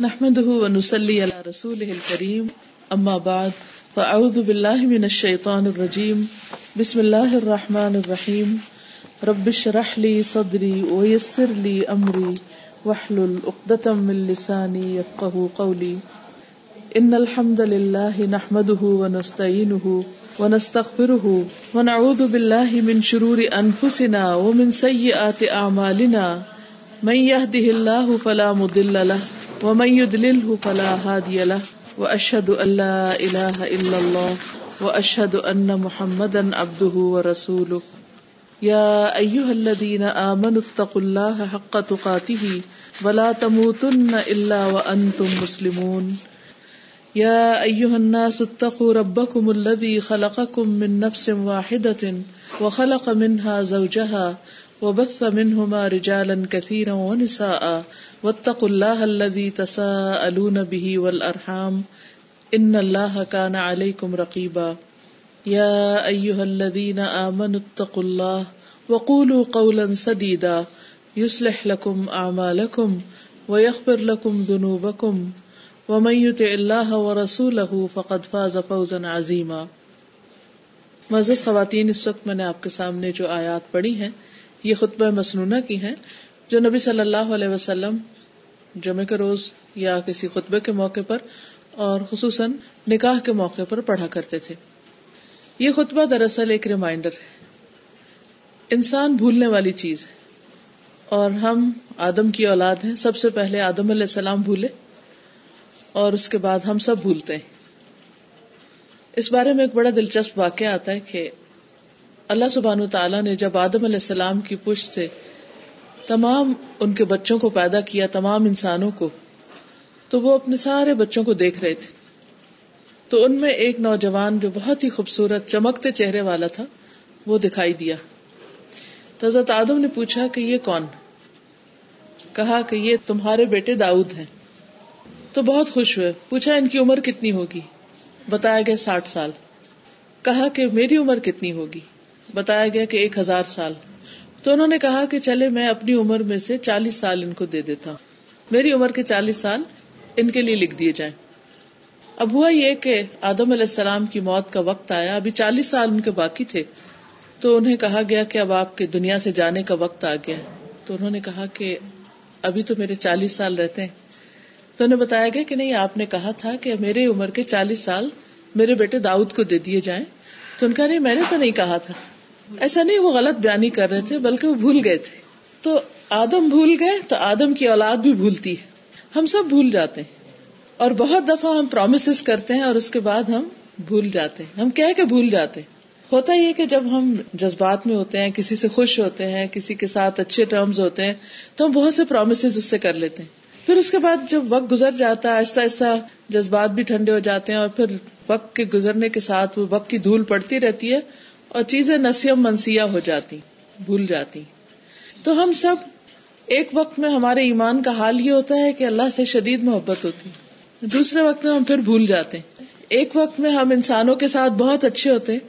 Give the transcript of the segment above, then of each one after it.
نحمده ونسلي على رسوله الكريم. اما بعد فاعوذ بالله من الشيطان الرجيم. بسم الله الرحمن الرحيم. رب اشرح لي صدري ويسر لي امري واحلل عقدة من لساني يفقهوا قولي. ان الحمد لله نحمده ونستعينه ونستغفره ونعوذ بالله من شرور انفسنا ومن سيئات اعمالنا من يهده الله فلا مضل له ومن يدلله فلا هادي له واشهد ان لا اله الا الله واشهد ان محمدا عبده ورسوله. يا ايها الذين امنوا اتقوا الله حق تقاته ولا تموتن الا وانتم مسلمون. يا ايها الناس اتقوا ربكم الذي خلقكم من نفس واحده وخلق منها زوجها وبث منهما رجالا كثيرا ونساء واتقوا الله الذي تساءلون به والأرحام إن الله كان عليكم رقيبا. يا أيها الذين آمنوا اتقوا الله وقولوا قولا سديدا. يصلح لكم أعمالكم ويغفر لكم ذنوبكم. ومن يطع الله ورسوله فقد فاز فوزا عظيما. معزز خواتین، اس وقت میں نے آپ کے سامنے جو آیات پڑھی ہیں، یہ خطبہ مسنونہ کی ہیں۔ جو نبی صلی اللہ علیہ وسلم جمعے کے روز یا کسی خطبے کے موقع پر اور خصوصاً نکاح کے موقع پر پڑھا کرتے تھے۔ یہ خطبہ دراصل ایک ریمائنڈر ہے۔ انسان بھولنے والی چیز ہے۔ اور ہم آدم کی اولاد ہیں۔ سب سے پہلے آدم علیہ السلام بھولے اور اس کے بعد ہم سب بھولتے ہیں۔ اس بارے میں ایک بڑا دلچسپ واقعہ آتا ہے کہ اللہ سبحان تعالیٰ نے جب آدم علیہ السلام کی پشت سے تمام ان کے بچوں کو پیدا کیا، تمام انسانوں کو، تو وہ اپنے سارے بچوں کو دیکھ رہے تھے۔ تو ان میں ایک نوجوان جو بہت ہی خوبصورت، چمکتے چہرے والا تھا، وہ دکھائی دیا۔ تو حضرت آدم نے پوچھا کہ یہ کون؟ کہا کہ یہ تمہارے بیٹے داؤد ہیں۔ تو بہت خوش ہوئے۔ پوچھا ان کی عمر کتنی ہوگی؟ بتایا گیا ساٹھ سال۔ کہا کہ میری عمر کتنی ہوگی؟ بتایا گیا کہ ایک ہزار سال۔ تو انہوں نے کہا کہ چلے میں اپنی عمر میں سے چالیس سال ان کو دے دیتا ہوں۔ میری عمر کے چالیس سال ان کے لیے لکھ دیے جائیں۔ اب ہوا یہ کہ آدم علیہ السلام کی موت کا وقت آیا، ابھی چالیس سال ان کے باقی تھے۔ تو انہیں کہا گیا کہ اب آپ کے دنیا سے جانے کا وقت آ گیا تو انہوں نے کہا کہ ابھی تو میرے چالیس سال رہتے ہیں۔ تو انہیں بتایا گیا کہ نہیں، آپ نے کہا تھا کہ میرے عمر کے چالیس سال میرے بیٹے داؤد کو دے دیے جائیں۔ تو ان کا نہیں، میں نے تو نہیں کہا تھا۔ ایسا نہیں وہ غلط بیانی کر رہے تھے، بلکہ وہ بھول گئے تھے۔ تو آدم بھول گئے، تو آدم کی اولاد بھی بھولتی ہے۔ ہم سب بھول جاتے ہیں۔ اور بہت دفعہ ہم پرومس کرتے ہیں اور اس کے بعد ہم بھول جاتے ہیں۔ ہم کہہ کے بھول جاتے ہیں۔ ہوتا یہ کہ جب ہم جذبات میں ہوتے ہیں، کسی سے خوش ہوتے ہیں، کسی کے ساتھ اچھے ٹرمز ہوتے ہیں، تو ہم بہت سے پرومس اس سے کر لیتے ہیں۔ پھر اس کے بعد جب وقت گزر جاتا ہے، آہستہ آہستہ جذبات بھی ٹھنڈے ہو جاتے ہیں اور پھر وقت کے گزرنے کے ساتھ وہ وقت کی دھول پڑتی رہتی ہے۔ اور چیزیں نسیم منسیا ہو جاتی، بھول جاتی۔ تو ہم سب ایک وقت میں ہمارے ایمان کا حال یہ ہوتا ہے کہ اللہ سے شدید محبت ہوتی۔ دوسرے وقت میں ہم پھر بھول جاتے۔ ہیں ایک وقت میں ہم انسانوں کے ساتھ بہت اچھے ہوتے۔ ہیں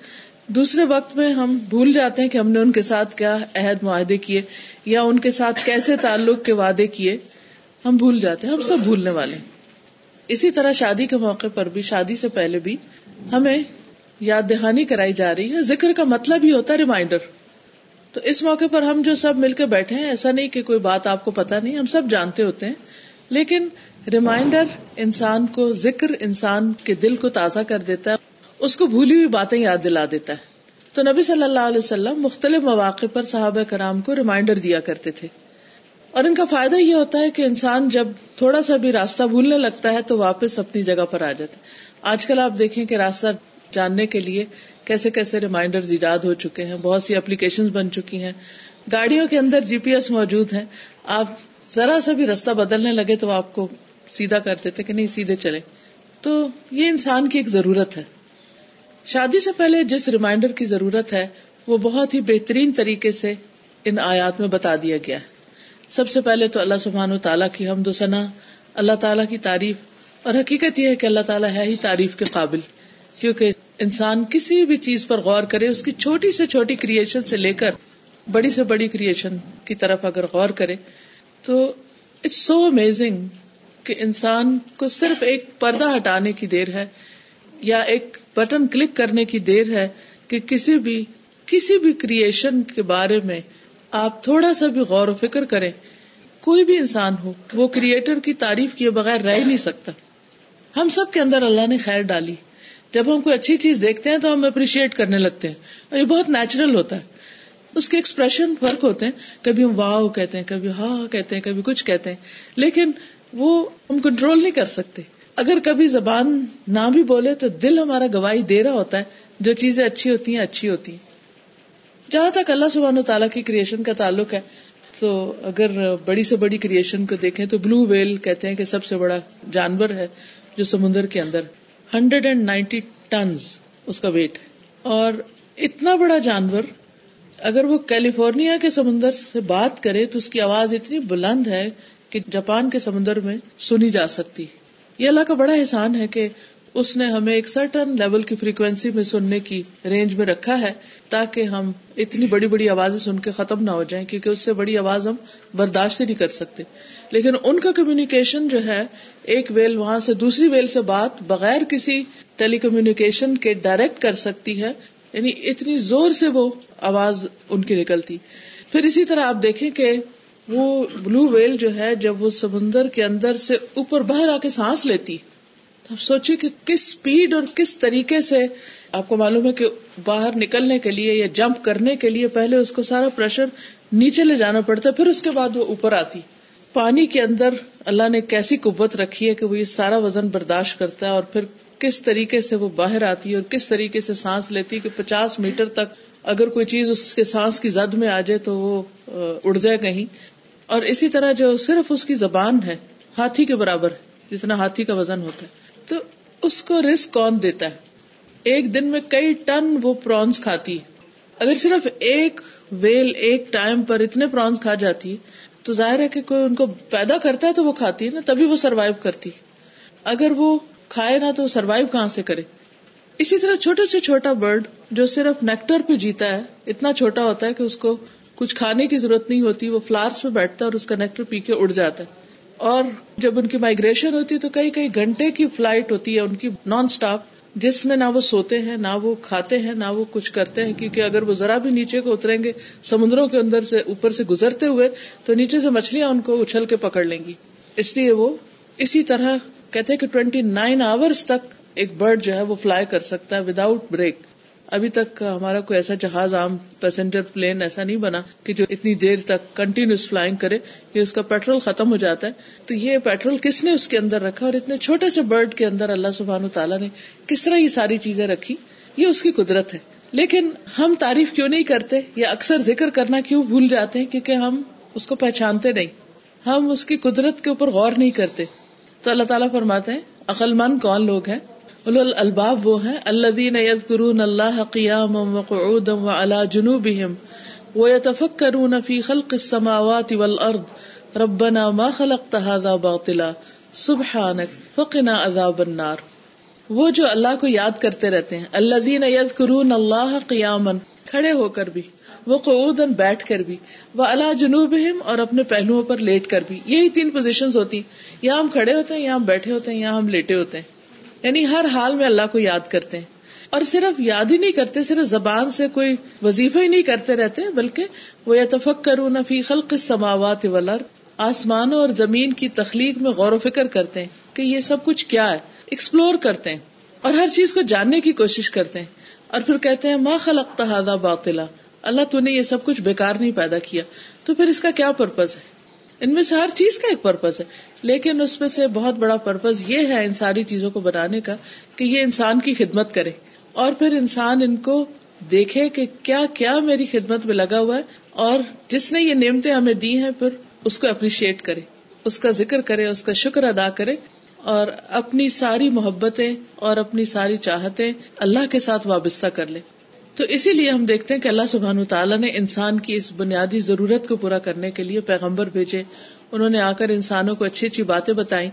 دوسرے وقت میں ہم بھول جاتے ہیں کہ ہم نے ان کے ساتھ کیا عہد معاہدے کیے یا ان کے ساتھ کیسے تعلق کے وعدے کیے۔ ہم بھول جاتے ہیں، ہم سب بھولنے والے۔ اسی طرح شادی کے موقع پر بھی، شادی سے پہلے بھی ہمیں یاد دہانی کرائی جا رہی ہے، ذکر کا مطلب ہی ہوتا ہے ریمائنڈر تو اس موقع پر ہم جو سب مل کے بیٹھے ہیں، ایسا نہیں کہ کوئی بات آپ کو پتا نہیں، ہم سب جانتے ہوتے ہیں۔ لیکن ریمائنڈر انسان کو، ذکر انسان کے دل کو تازہ کر دیتا ہے، اس کو بھولی ہوئی باتیں یاد دلا دیتا ہے۔ تو نبی صلی اللہ علیہ وسلم مختلف مواقع پر صحابہ کرام کو ریمائنڈر دیا کرتے تھے۔ اور ان کا فائدہ یہ ہوتا ہے کہ انسان جب تھوڑا سا بھی راستہ بھولنے لگتا ہے تو واپس اپنی جگہ پر آ جاتا ہے۔ آج کل آپ دیکھیں کہ راستہ جاننے کے لیے کیسے کیسے ریمائنڈر ایجاد ہو چکے ہیں، بہت سی اپلیکیشن بن چکی ہیں۔ گاڑیوں کے اندر جی پی ایس موجود ہے آپ ذرا سا بھی رستہ بدلنے لگے تو آپ کو سیدھا کر دیتے کہ نہیں، سیدھے چلے تو یہ انسان کی ایک ضرورت ہے۔ شادی سے پہلے جس ریمائنڈر کی ضرورت ہے، وہ بہت ہی بہترین طریقے سے ان آیات میں بتا دیا گیا ہے۔ سب سے پہلے تو اللہ سبحان و تعالیٰ کی حمد و ثنا اللہ تعالیٰ کی تعریف۔ اور حقیقت یہ ہے کہ اللہ تعالیٰ ہے ہی تعریف کے قابل۔ کیونکہ انسان کسی بھی چیز پر غور کرے، اس کی چھوٹی سے چھوٹی کریشن سے لے کر بڑی سے بڑی کریشن کی طرف اگر غور کرے، تو اٹس سو امیزنگ کہ انسان کو صرف ایک پردہ ہٹانے کی دیر ہے یا ایک بٹن کلک کرنے کی دیر ہے کہ کسی بھی کسی بھی کریشن کے بارے میں آپ تھوڑا سا بھی غور و فکر کریں۔ کوئی بھی انسان ہو، وہ کریٹر کی تعریف کیے بغیر رہ نہیں سکتا۔ ہم سب کے اندر اللہ نے خیر ڈالی۔ جب ہم کوئی اچھی چیز دیکھتے ہیں تو ہم اپریشیٹ کرنے لگتے ہیں اور یہ بہت نیچرل ہوتا ہے۔ اس کے ایکسپریشن فرق ہوتے ہیں۔ کبھی ہم واؤ کہتے ہیں، کبھی ہاں کہتے ہیں، کبھی کچھ کہتے ہیں۔ لیکن وہ ہم کنٹرول نہیں کر سکتے۔ اگر کبھی زبان نہ بھی بولے تو دل ہمارا گواہی دے رہا ہوتا ہے۔ جو چیزیں اچھی ہوتی ہیں، اچھی ہوتی ہیں۔ جہاں تک اللہ سبحانہ تعالیٰ کی کریشن کا تعلق ہے، تو اگر بڑی سے بڑی کریشن کو دیکھیں تو بلو ویل کہتے ہیں کہ سب سے بڑا جانور ہے جو سمندر کے اندر ہنڈریڈ اینڈ نائنٹی ٹنز اس کا ویٹ ہے۔ اور اتنا بڑا جانور، اگر وہ کیلیفورنیا کے سمندر سے بات کرے تو اس کی آواز اتنی بلند ہے کہ جاپان کے سمندر میں سنی جا سکتی۔ یہ اللہ کا بڑا احسان ہے کہ اس نے ہمیں ایک سرٹن لیول کی فریکوینسی میں سننے کی رینج میں رکھا ہے تاکہ ہم اتنی بڑی بڑی آوازیں سن کے ختم نہ ہو جائیں، کیونکہ اس سے بڑی آواز ہم برداشت نہیں کر سکتے۔ لیکن ان کا کمیونیکیشن جو ہے، ایک ویل وہاں سے دوسری ویل سے بات بغیر کسی ٹیلی کمیونیکیشن کے ڈائریکٹ کر سکتی ہے۔ یعنی اتنی زور سے وہ آواز ان کی نکلتی۔ پھر اسی طرح آپ دیکھیں کہ وہ بلو ویل جو ہے، جب وہ سمندر کے اندر سے اوپر باہر آ کے سانس لیتی سوچیے کہ کس اسپیڈ اور کس طریقے سے آپ کو معلوم ہے کہ باہر نکلنے کے لیے یا جمپ کرنے کے لیے پہلے اس کو سارا پریشر نیچے لے جانا پڑتا، پھر اس کے بعد وہ اوپر آتی۔ پانی کے اندر اللہ نے کیسی قوت رکھی ہے کہ وہ یہ سارا وزن برداشت کرتا ہے اور پھر کس طریقے سے وہ باہر آتی ہے اور کس طریقے سے سانس لیتی کہ پچاس میٹر تک اگر کوئی چیز اس کے سانس کی زد میں آ جائے تو وہ اڑ جائے کہیں۔ اور اسی طرح جو صرف اس کی زبان ہے، ہاتھی کے برابر، جتنا ہاتھی کا وزن ہوتا ہے۔ تو اس کو رسک کون دیتا ہے؟ ایک دن میں کئی ٹن وہ پرانس کھاتی اگر صرف ایک ویل، ایک ٹائم پر اتنے پرانس کھا جاتی تو ظاہر ہے کہ کوئی ان کو پیدا کرتا ہے تو وہ کھاتی ہے نا، تبھی وہ سروائو کرتی اگر وہ کھائے نا تو سروائو کہاں سے کرے؟ اسی طرح چھوٹے سے چھوٹا برڈ جو صرف نیکٹر پہ جیتا ہے، اتنا چھوٹا ہوتا ہے کہ اس کو کچھ کھانے کی ضرورت نہیں ہوتی، وہ فلارس پہ بیٹھتا ہے اور اس کا نیکٹر پی کے اڑ جاتا ہے۔ اور جب ان کی مائگریشن ہوتی ہے تو کئی کئی گھنٹے کی فلائٹ ہوتی ہے، ان کی نان اسٹاپ جس میں نہ وہ سوتے ہیں، نہ وہ کھاتے ہیں، نہ وہ کچھ کرتے ہیں، کیونکہ اگر وہ ذرا بھی نیچے کو اتریں گے، سمندروں کے اندر سے، اوپر سے گزرتے ہوئے، تو نیچے سے مچھلیاں ان کو اچھل کے پکڑ لیں گی۔ اس لیے وہ اسی طرح کہتے ہیں کہ ٹوینٹی نائن آورس تک ایک برڈ جو ہے وہ فلائی کر سکتا ہے وداؤٹ بریک ابھی تک ہمارا کوئی ایسا جہاز عام پیسنجر پلین ایسا نہیں بنا کہ جو اتنی دیر تک کنٹینیوس فلائنگ کرے کہ اس کا پیٹرول ختم ہو جاتا ہے۔ تو یہ پیٹرول کس نے اس کے اندر رکھا اور اتنے چھوٹے سے برڈ کے اندر اللہ سبحان و تعالیٰ نے کس طرح یہ ساری چیزیں رکھی؟ یہ اس کی قدرت ہے۔ لیکن ہم تعریف کیوں نہیں کرتے یا اکثر ذکر کرنا کیوں بھول جاتے ہیں؟ کیونکہ ہم اس کو پہچانتے نہیں۔ ہم اس کی قدرت کے اوپر غور نہیں کرتے۔ تو اللہ تعالیٰ فرماتے ہیں عقل مند کون لوگ ہیں؟ الباب وہ ہیں، الذین یذکرون اللہ قیاما وقعودا وعلا جنوبہم ویتفکرون فی خلق السماوات والارض، ربنا ما خلقت هذا باطلا، سبحانک، فقنا عذاب النار۔ وہ جو اللہ کو یاد کرتے رہتے ہیں، الذین یذکرون اللہ قیاما، کھڑے ہو کر بھی وہ قعودن بیٹھ کر بھی وہ اللہ جنوب اور اپنے پہلوؤں پر لیٹ کر بھی۔ یہی تین پوزیشن ہوتی ہیں یہاں ہم کھڑے ہوتے ہیں یہاں ہم بیٹھے ہوتے ہیں یہاں ہم لیٹے ہوتے ہیں۔ یعنی ہر حال میں اللہ کو یاد کرتے ہیں۔ اور صرف یاد ہی نہیں کرتے، صرف زبان سے کوئی وظیفہ ہی نہیں کرتے رہتے، بلکہ وہ اتفق کروں فی خلق سماوات ولر آسمانوں اور زمین کی تخلیق میں غور و فکر کرتے ہیں کہ یہ سب کچھ کیا ہے۔ ایکسپلور کرتے ہیں اور ہر چیز کو جاننے کی کوشش کرتے ہیں۔ اور پھر کہتے ہیں، ما خلق تحادہ باطلا اللہ تو نے یہ سب کچھ بیکار نہیں پیدا کیا۔ تو پھر اس کا کیا پرپز ہے؟ ان میں سے ہر چیز کا ایک پرپز ہے۔ لیکن اس میں سے بہت بڑا پرپز یہ ہے ان ساری چیزوں کو بنانے کا کہ یہ انسان کی خدمت کرے۔ اور پھر انسان ان کو دیکھے کہ کیا کیا میری خدمت میں لگا ہوا ہے اور جس نے یہ نعمتیں ہمیں دی ہیں پھر اس کو اپریشیٹ کرے، اس کا ذکر کرے، اس کا شکر ادا کرے۔ اور اپنی ساری محبتیں اور اپنی ساری چاہتے اللہ کے ساتھ وابستہ کر لے۔ تو اسی لیے ہم دیکھتے ہیں کہ اللہ سبحان تعالیٰ نے انسان کی اس بنیادی ضرورت کو پورا کرنے کے لیے پیغمبر بھیجے۔ انہوں نے آ کر انسانوں کو اچھی اچھی باتیں بتائی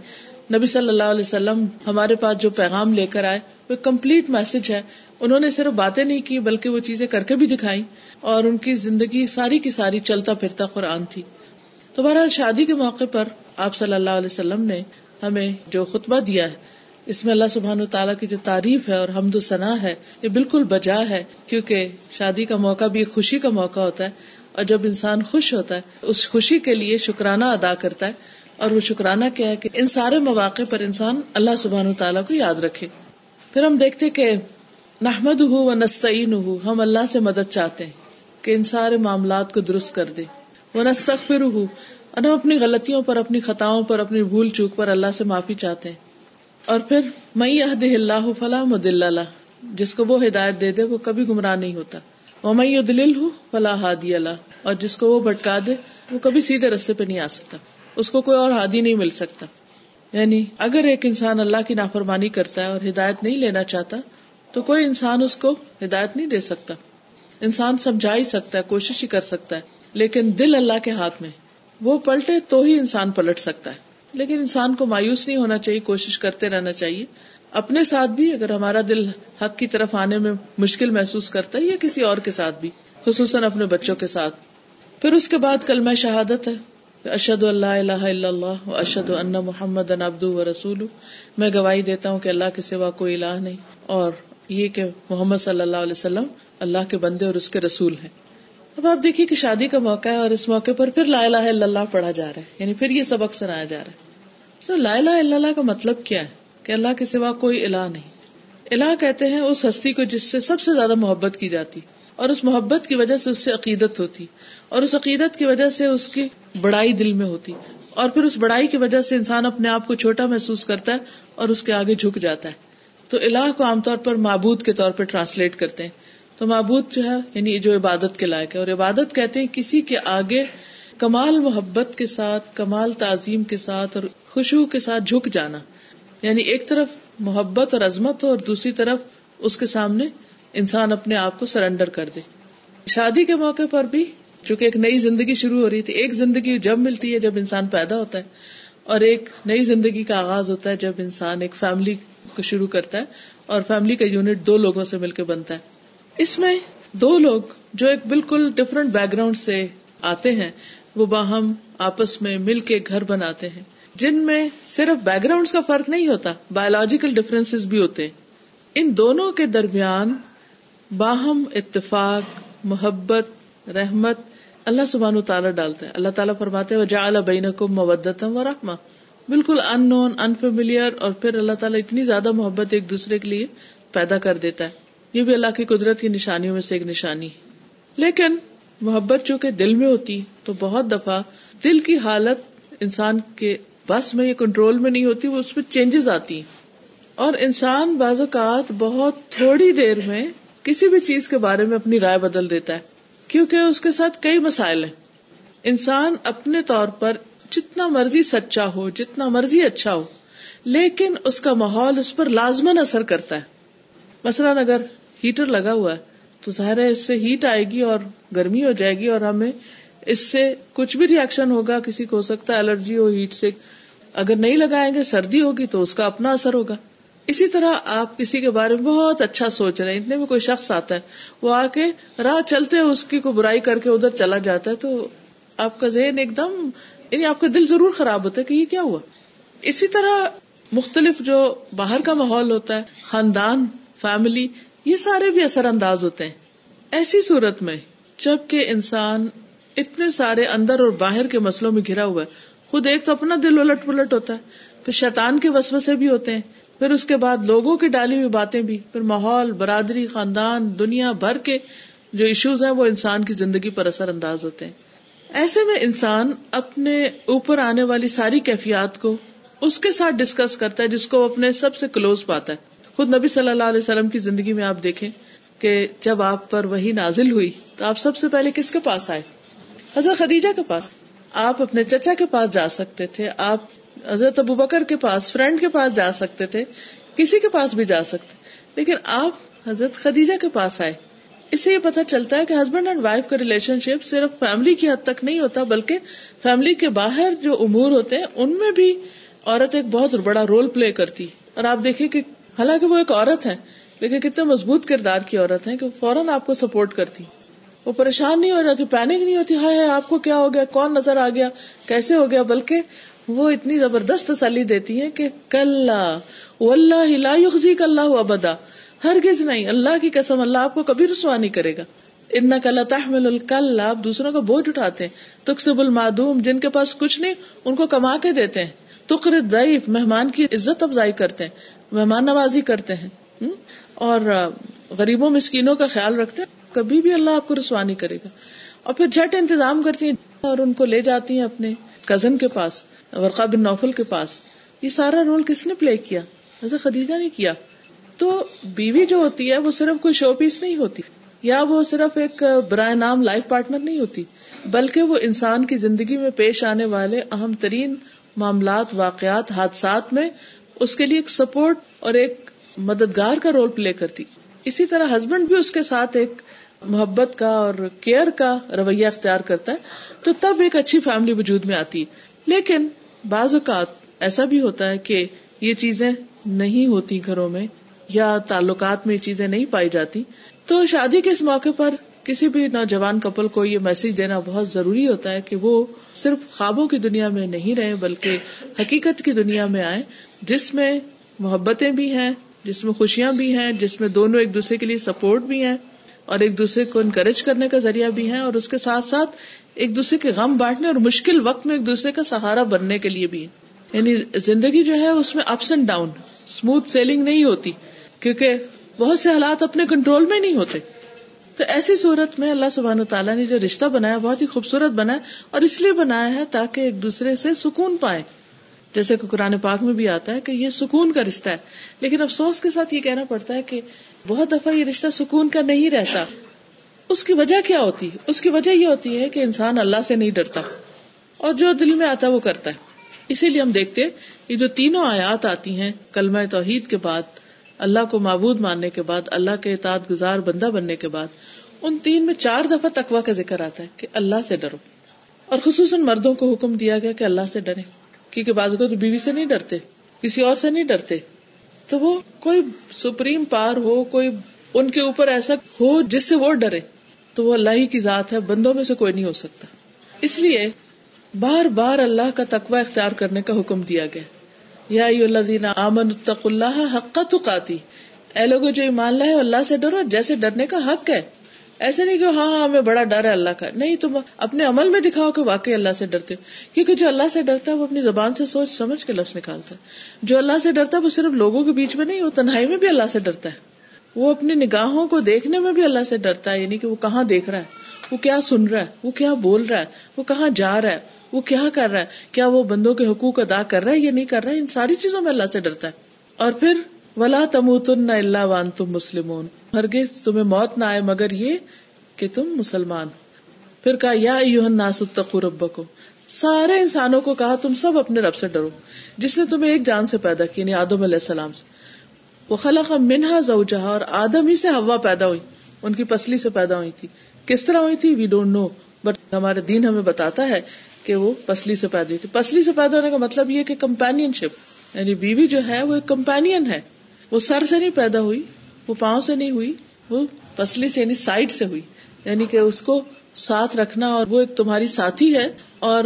نبی صلی اللہ علیہ وسلم ہمارے پاس جو پیغام لے کر آئے، وہ کمپلیٹ میسج ہے۔ انہوں نے صرف باتیں نہیں کی، بلکہ وہ چیزیں کر کے بھی دکھائی اور ان کی زندگی ساری کی ساری چلتا پھرتا قرآن تھی۔ تو بہرحال شادی کے موقع پر آپ صلی اللہ علیہ وسلم نے ہمیں جو خطبہ دیا ہے اس میں اللہ سبحان و تعالیٰ کی جو تعریف ہے اور حمد و ثنا ہے، یہ بالکل بجا ہے، کیونکہ شادی کا موقع بھی ایک خوشی کا موقع ہوتا ہے اور جب انسان خوش ہوتا ہے، اس خوشی کے لیے شکرانہ ادا کرتا ہے اور وہ شکرانہ کیا ہے کہ ان سارے مواقع پر انسان اللہ سبحان تعالیٰ کو یاد رکھے۔ پھر ہم دیکھتے کہ نحمد ہو و نستعین ہو ہم اللہ سے مدد چاہتے ہیں کہ ان سارے معاملات کو درست کر دے۔ وہ نستغفر ہو اور ہم اپنی غلطیوں پر، اپنی خطاؤں پر، اپنی بھول چوک پر اللہ سے معافی چاہتے ہیں۔ اور پھر مئی اللہ فلاح مدل اللہ جس کو وہ ہدایت دے دے، وہ کبھی گمراہ نہیں ہوتا۔ وہ مئی دل ہوں فلاح ہادی اللہ اور جس کو وہ بھٹکا دے، وہ کبھی سیدھے رستے پہ نہیں آ سکتا۔ اس کو کوئی اور ہادی نہیں مل سکتا۔ یعنی اگر ایک انسان اللہ کی نافرمانی کرتا ہے اور ہدایت نہیں لینا چاہتا، تو کوئی انسان اس کو ہدایت نہیں دے سکتا۔ انسان سمجھا ہی سکتا ہے، کوشش ہی کر سکتا ہے، لیکن دل اللہ کے ہاتھ میں، وہ پلٹے تو ہی انسان پلٹ سکتا ہے۔ لیکن انسان کو مایوس نہیں ہونا چاہیے، کوشش کرتے رہنا چاہیے۔ اپنے ساتھ بھی اگر ہمارا دل حق کی طرف آنے میں مشکل محسوس کرتا ہے یا کسی اور کے ساتھ بھی، خصوصاً اپنے بچوں کے ساتھ۔ پھر اس کے بعد کل میں شہادت ہے۔ اشد اللہ اللہ اللہ اشد اللہ محمد و رسول میں گواہی دیتا ہوں کہ اللہ کے سوا کوئی الہ نہیں۔ اور یہ کہ محمد صلی اللہ علیہ وسلم اللہ کے بندے اور اس کے رسول ہیں۔ اب آپ دیکھیے کہ شادی کا موقع ہے اور اس موقع پر پھر لا الہ الا اللہ پڑھا جا رہا ہے۔ یعنی پھر یہ سبق سنایا جا رہا ہے۔ سو لا الہ الا اللہ کا مطلب کیا ہے؟ کہ اللہ کے سوا کوئی الہ نہیں۔ الہ کہتے ہیں اس ہستی کو جس سے سب سے زیادہ محبت کی جاتی، اور اس محبت کی وجہ سے اس سے عقیدت ہوتی، اور اس عقیدت کی وجہ سے اس کی بڑائی دل میں ہوتی، اور پھر اس بڑائی کی وجہ سے انسان اپنے آپ کو چھوٹا محسوس کرتا ہے اور اس کے آگے جھک جاتا ہے۔ تو الہ کو عام طور پر معبود کے طور پر ٹرانسلیٹ کرتے ہیں۔ تو معبود جو ہے یعنی جو عبادت کے لائق ہے، اور عبادت کہتے ہیں کسی کے آگے کمال محبت کے ساتھ، کمال تعظیم کے ساتھ، اور خوشبو کے ساتھ جھک جانا۔ یعنی ایک طرف محبت اور عظمت ہو اور دوسری طرف اس کے سامنے انسان اپنے آپ کو سرینڈر کر دے۔ شادی کے موقع پر بھی چونکہ ایک نئی زندگی شروع ہو رہی تھی، ایک زندگی جب ملتی ہے جب انسان پیدا ہوتا ہے، اور ایک نئی زندگی کا آغاز ہوتا ہے جب انسان ایک فیملی کو شروع کرتا ہے، اور فیملی کا یونٹ دو لوگوں سے مل کے بنتا ہے۔ اس میں دو لوگ جو ایک بالکل ڈفرنٹ بیک گراؤنڈ سے آتے ہیں، وہ باہم آپس میں مل کے گھر بناتے ہیں۔ جن میں صرف بیک گراؤنڈ کا فرق نہیں ہوتا بایولوجیکل ڈفرینس بھی ہوتے۔ ہیں ان دونوں کے درمیان باہم اتفاق، محبت، رحمت اللہ سبحان تعالیٰ ڈالتا ہے اللہ تعالیٰ فرماتے وہ بین کو مبتم و رحما بالکل ان نون انفیملیئر اور پھر اللہ تعالیٰ اتنی زیادہ محبت ایک دوسرے کے لیے پیدا کر دیتا ہے۔ یہ بھی اللہ کی قدرت کی نشانیوں میں سے ایک نشانی لیکن محبت جو کہ دل میں ہوتی تو بہت دفعہ دل کی حالت انسان کے بس میں یا کنٹرول میں نہیں ہوتی، وہ اس میں چینجز آتی اور انسان بعض اوقات بہت تھوڑی دیر میں کسی بھی چیز کے بارے میں اپنی رائے بدل دیتا ہے، کیونکہ اس کے ساتھ کئی مسائل ہیں۔ انسان اپنے طور پر جتنا مرضی سچا ہو، جتنا مرضی اچھا ہو، لیکن اس کا ماحول اس پر لازمن اثر کرتا ہے۔ مثلاً اگر ہیٹر لگا ہوا ہے، تو ظاہر ہے اس سے ہیٹ آئے گی اور گرمی ہو جائے گی اور ہمیں اس سے کچھ بھی ریئیکشن ہوگا، کسی کو ہو سکتا ہے الرجی ہو ہیٹ سے اگر نہیں لگائیں گے، سردی ہوگی تو اس کا اپنا اثر ہوگا۔ اسی طرح آپ کسی کے بارے میں بہت اچھا سوچ رہے ہیں، اتنے میں کوئی شخص آتا ہے، وہ آ کے راہ چلتے اس کی کوئی برائی کر کے ادھر چلا جاتا ہے، تو آپ کا ذہن ایک دم یعنی آپ کا دل ضرور خراب ہوتا ہے کہ یہ کیا ہوا۔ اسی طرح مختلف جو باہر کا ماحول ہوتا ہے، خاندان فیملی یہ سارے بھی اثر انداز ہوتے ہیں۔ ایسی صورت میں جبکہ انسان اتنے سارے اندر اور باہر کے مسلوں میں گھرا ہوا ہے، خود ایک تو اپنا دل الٹ پلٹ ہوتا ہے، پھر شیطان کے وسوسے بھی ہوتے ہیں، پھر اس کے بعد لوگوں کی ڈالی ہوئی باتیں بھی، پھر ماحول، برادری، خاندان، دنیا بھر کے جو ایشوز ہیں، وہ انسان کی زندگی پر اثر انداز ہوتے ہیں۔ ایسے میں انسان اپنے اوپر آنے والی ساری کیفیات کو اس کے ساتھ ڈسکس کرتا ہے، جس کو اپنے سب سے کلوز پاتا ہے۔ خود نبی صلی اللہ علیہ وسلم کی زندگی میں آپ دیکھیں کہ جب آپ پر وہی نازل ہوئی تو آپ سب سے پہلے کس کے پاس آئے؟ حضرت خدیجہ کے پاس۔ آپ اپنے چچا کے پاس جا سکتے تھے، آپ حضرت ابو بکر کے پاس، فرینڈ کے پاس جا سکتے تھے، کسی کے پاس بھی جا سکتے لیکن آپ حضرت خدیجہ کے پاس آئے۔ اس سے یہ پتا چلتا ہے کہ ہسبینڈ اینڈ وائف کا ریلیشن شپ صرف فیملی کی حد تک نہیں ہوتا، بلکہ فیملی کے باہر جو امور ہوتے ہیں، ان میں بھی عورت ایک بہت بڑا رول پلے کرتی۔ اور آپ دیکھیں کہ حالانکہ وہ ایک عورت ہے لیکن کتنے مضبوط کردار کی عورت ہے کہ فوراً آپ کو سپورٹ کرتی۔ وہ پریشان نہیں ہو جاتی پینک نہیں ہوتی، ہائے آپ کو کیا ہو گیا؟ کون نظر آ گیا؟ کیسے ہو گیا؟ بلکہ وہ اتنی زبردست تسلی دیتی ہیں کہ کل اللہ لا یخزیک اللہ ابدا۔ ہرگز نہیں، اللہ کی قسم، اللہ آپ کو کبھی رسوا نہیں کرے گا۔ ان کل تحمل الکل، آپ دوسروں کا بوجھ اٹھاتے ہیں۔ تقسب المعدوم، جن کے پاس کچھ نہیں، ان کو کما کے دیتے ہیں۔ تقر ضعیف مہمان کی عزت افزائی کرتے ہیں۔ مہمان نوازی کرتے ہیں اور غریبوں، مسکینوں کا خیال رکھتے ہیں، کبھی بھی اللہ آپ کو رسوا نہیں کرے گا۔ اور پھر جھٹ انتظام کرتی ہیں اور ان کو لے جاتی ہیں اپنے کزن کے پاس ورقا بن نوفل کے پاس۔ یہ سارا رول کس نے پلے کیا؟ خدیجہ نے کیا۔ تو بیوی جو ہوتی ہے، وہ صرف کوئی شو پیس نہیں ہوتی، یا وہ صرف ایک برائے نام لائف پارٹنر نہیں ہوتی، بلکہ وہ انسان کی زندگی میں پیش آنے والے اہم ترین معاملات، واقعات، حادثات میں اس کے لیے ایک سپورٹ اور ایک مددگار کا رول پلے کرتی۔ اسی طرح ہسبینڈ بھی اس کے ساتھ ایک محبت کا اور کیئر کا رویہ اختیار کرتا ہے، تو تب ایک اچھی فیملی وجود میں آتی۔ ہے لیکن بعض اوقات ایسا بھی ہوتا ہے کہ یہ چیزیں نہیں ہوتی گھروں میں یا تعلقات میں یہ چیزیں نہیں پائی جاتی۔ تو شادی کے اس موقع پر کسی بھی نوجوان کپل کو یہ میسج دینا بہت ضروری ہوتا ہے کہ وہ صرف خوابوں کی دنیا میں نہیں رہے، بلکہ حقیقت کی دنیا میں آئے جس میں محبتیں بھی ہیں، جس میں خوشیاں بھی ہیں، جس میں دونوں ایک دوسرے کے لیے سپورٹ بھی ہیں اور ایک دوسرے کو انکریج کرنے کا ذریعہ بھی ہے اور اس کے ساتھ ساتھ ایک دوسرے کے غم بانٹنے اور مشکل وقت میں ایک دوسرے کا سہارا بننے کے لیے بھی یعنی زندگی جو ہے، اس میں ups and down smooth sailing نہیں ہوتی کیونکہ بہت سے حالات اپنے کنٹرول میں نہیں ہوتے۔ تو ایسی صورت میں اللہ سبحان و تعالیٰ نے جو رشتہ بنایا، بہت ہی خوبصورت بنا اور اس لیے بنایا ہے تاکہ ایک دوسرے سے سکون پائے جیسے کہ قرآن پاک میں بھی آتا ہے کہ یہ سکون کا رشتہ ہے۔ لیکن افسوس کے ساتھ یہ کہنا پڑتا ہے کہ بہت دفعہ یہ رشتہ سکون کا نہیں رہتا۔ اس کی وجہ کیا ہوتی؟ ہے اس کی وجہ یہ ہوتی ہے کہ انسان اللہ سے نہیں ڈرتا اور جو دل میں آتا ہے وہ کرتا ہے۔ اسی لیے ہم دیکھتے یہ جو تینوں آیات آتی ہیں کلمہ توحید کے بعد، اللہ کو معبود ماننے کے بعد، اللہ کے اطاعت گزار بندہ بننے کے بعد، ان تین میں چار دفعہ تقوا کا ذکر آتا ہے کہ اللہ سے ڈرو۔ اور خصوصاً مردوں کو حکم دیا گیا کہ اللہ سے ڈرے کیونکہ بعض کو تو بیوی سے نہیں ڈرتے، کسی اور سے نہیں ڈرتے۔ تو وہ کوئی سپریم پار ہو، کوئی ان کے اوپر ایسا ہو جس سے وہ ڈرے، تو وہ اللہ ہی کی ذات ہے، بندوں میں سے کوئی نہیں ہو سکتا۔ اس لیے بار بار اللہ کا تقوی اختیار کرنے کا حکم دیا گیا۔ یا اللہ آمن التق اللہ حق تقاتی۔ اے لوگوں جو ایمان لائے، اللہ سے ڈرو، جیسے ڈرنے کا حق ہے۔ ایسے نہیں کہ ہاں ہاں ہمیں بڑا ڈر ہے اللہ کا۔ نہیں، تم اپنے عمل میں دکھاؤ کہ واقعی اللہ سے ڈرتے کیونکہ جو اللہ سے ڈرتا ہے، وہ اپنی زبان سے سوچ سمجھ کے لفظ نکالتا ہے۔ جو اللہ سے ڈرتا ہے، وہ صرف لوگوں کے بیچ میں نہیں، وہ تنہائی میں بھی اللہ سے ڈرتا ہے۔ وہ اپنی نگاہوں کو دیکھنے میں بھی اللہ سے ڈرتا ہے یعنی کہ وہ کہاں دیکھ رہا ہے، وہ کیا سن رہا ہے، وہ کیا بول رہا ہے، وہ کہاں جا رہا ہے، وہ کیا کر رہا ہے، کیا وہ بندوں کے حقوق ادا کر رہا ہے یا نہیں کر رہا ہے، ان ساری چیزوں میں اللہ سے ڈرتا ہے۔ اور پھر ولا تم اللہ وان تم مسلم ہرگز تمہیں موت نہ آئے مگر یہ کہ تم مسلمان۔ پھر کہا، یا ناسو رب کو سارے انسانوں کو کہا، تم سب اپنے رب سے ڈرو۔ جس نے تمہیں ایک جان سے پیدا کی یعنی آدم علیہ السلام سے۔ وہ خلق منہا زوجہ اور آدم ہی سے ہوا پیدا ہوئی۔ ان کی پسلی سے پیدا ہوئی تھی۔ کس طرح ہوئی تھی؟ وی ڈونٹ نو بٹ ہمارے دین ہمیں بتاتا ہے کہ وہ پسلی سے پیدا ہوئی تھی۔ پسلی سے پیدا ہونے کا مطلب یہ کہ کمپین شپ یعنی بیوی جو ہے، وہ ایک کمپین ہے۔ وہ سر سے نہیں پیدا ہوئی، وہ پاؤں سے نہیں ہوئی، وہ پسلی سے یعنی سائڈ سے ہوئی۔ یعنی کہ اس کو ساتھ رکھنا اور وہ ایک تمہاری ساتھی ہے۔ اور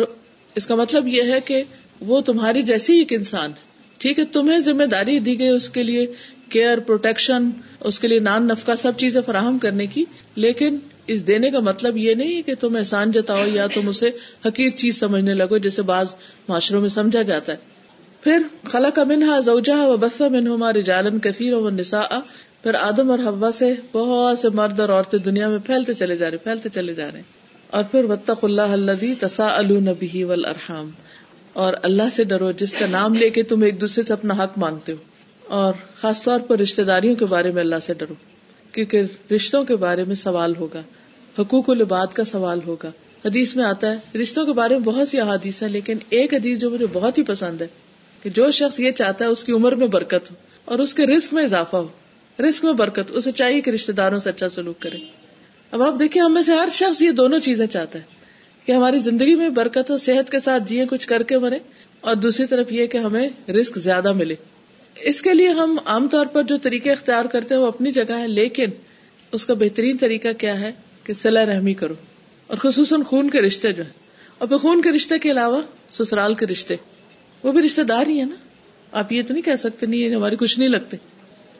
اس کا مطلب یہ ہے کہ وہ تمہاری جیسی ایک انسان۔ ٹھیک ہے، تمہیں ذمہ داری دی گئی اس کے لیے کیئر، پروٹیکشن، اس کے لیے نان نفقہ، سب چیزیں فراہم کرنے کی۔ لیکن اس دینے کا مطلب یہ نہیں کہ تم احسان جتاؤ یا تم اسے حقیق چیز سمجھنے لگو، جسے بعض معاشروں میں سمجھا جاتا ہے۔ پھر خلا کا منہا زوجہ و بسا منہما رجالن کثیر و نسا پھر آدم اور ہوا سے بہت سے مرد اور عورتیں دنیا میں پھیلتے چلے جا رہے، پھیلتے چلے جا رہے۔ اور پھر وطق اللہ الدی تسا النبی ولرحم اور اللہ سے ڈرو، جس کا نام لے کے تم ایک دوسرے سے اپنا حق مانگتے ہو۔ اور خاص طور پر رشتے داریوں کے بارے میں اللہ سے ڈرو، کیونکہ رشتوں کے بارے میں سوال ہوگا، حقوق العباد کا سوال ہوگا۔ حدیث میں آتا ہے، رشتوں کے بارے میں بہت سی احادیث ہے لیکن ایک حدیث جو مجھے بہت ہی پسند ہے کہ جو شخص یہ چاہتا ہے اس کی عمر میں برکت ہو اور اس کے رسک میں اضافہ ہو۔ رسک میں برکت، اسے چاہیے کہ رشتے داروں سے اچھا سلوک کرے۔ اب آپ دیکھیں، ہم میں سے ہر شخص یہ دونوں چیزیں چاہتا ہے کہ ہماری زندگی میں برکت ہو، صحت کے ساتھ جیے، کچھ کر کے مرے اور دوسری طرف یہ کہ ہمیں رسک زیادہ ملے۔ اس کے لیے ہم عام طور پر جو طریقے اختیار کرتے ہیں وہ اپنی جگہ ہے لیکن اس کا بہترین طریقہ کیا ہے کہ صلاح رحمی کرو۔ اور خصوصاً خون کے رشتے جو ہیں۔ اور پھر خون کے رشتے کے علاوہ سسرال کے رشتے۔ وہ بھی رشتے دار ہی ہے نا۔ آپ یہ تو نہیں کہہ سکتے، نہیں ہماری کچھ نہیں لگتے۔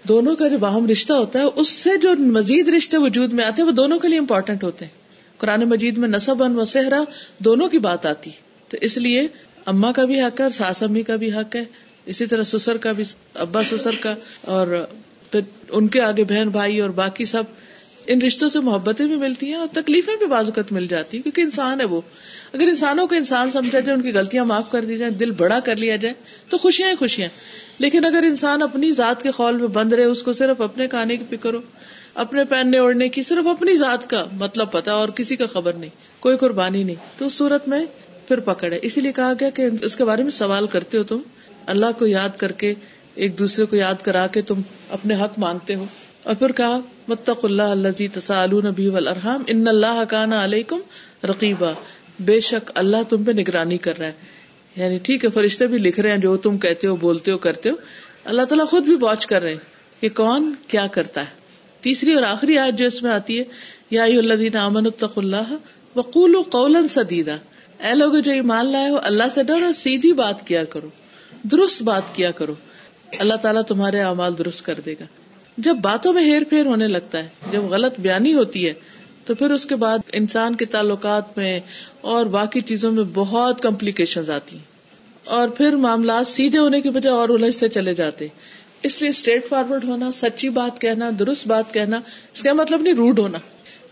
دونوں کا جو باہم رشتہ ہوتا ہے، اس سے جو مزید رشتے وجود میں آتے ہیں، وہ دونوں کے لیے امپورٹنٹ ہوتے ہیں۔ قرآن مجید میں نصب ان و صحرا دونوں کی بات آتی۔ تو اس لیے اما کا بھی حق ہے اور ساس امی کا بھی حق ہے۔ اسی طرح سسر کا بھی، ابا سسر کا اور پھر ان کے آگے بہن بھائی اور باقی سب۔ ان رشتوں سے محبتیں بھی ملتی ہیں اور تکلیفیں بھی بازوقت مل جاتی ہیں، کیونکہ انسان ہے وہ۔ اگر انسانوں کو انسان سمجھا جائے، ان کی غلطیاں معاف کر دی جائیں، دل بڑا کر لیا جائے، تو خوشیاں ہی خوشیاں۔ لیکن اگر انسان اپنی ذات کے خول میں بند رہے، اس کو صرف اپنے کھانے کی فکر ہو، اپنے پہننے اوڑھنے کی، صرف اپنی ذات کا مطلب پتا اور کسی کا خبر نہیں، کوئی قربانی نہیں، تو اس صورت میں پھر پکڑ ہے۔ اسی لیے کہا گیا کہ اس کے بارے میں سوال کرتے ہو تم، اللہ کو یاد کر کے، ایک دوسرے کو یاد کرا کے تم اپنے حق مانگتے ہو۔ اور پھر کہا متق اللہ اللہ جی نبی والارحام ان اللہ کانا علیکم رقیبا بے شک اللہ تم پہ نگرانی کر رہا ہے۔ یعنی ٹھیک ہے، فرشتے بھی لکھ رہے ہیں جو تم کہتے ہو، بولتے ہو، کرتے ہو۔ اللہ تعالیٰ خود بھی واچ کر رہے ہیں کہ کون کیا کرتا ہے۔ تیسری اور آخری آج جو اس میں آتی ہے، یا اللہ امن الطق اللہ وقول قول سدیدہ اے لوگ جو ایمان لائے ہو، اللہ سے ڈر اور سیدھی بات کیا کرو، درست بات کیا کرو۔ اللہ تعالیٰ تمہارے اعمال درست کر دے گا۔ جب باتوں میں ہیر پھیر ہونے لگتا ہے، جب غلط بیانی ہوتی ہے، تو پھر اس کے بعد انسان کے تعلقات میں اور باقی چیزوں میں بہت کمپلیکیشن آتی ہیں۔ اور پھر معاملات سیدھے ہونے کی وجہ اور الجھتے چلے جاتے اس لیے اسٹریٹ فارورڈ ہونا، سچی بات کہنا، درست بات کہنا، اس کا مطلب نہیں روڈ ہونا۔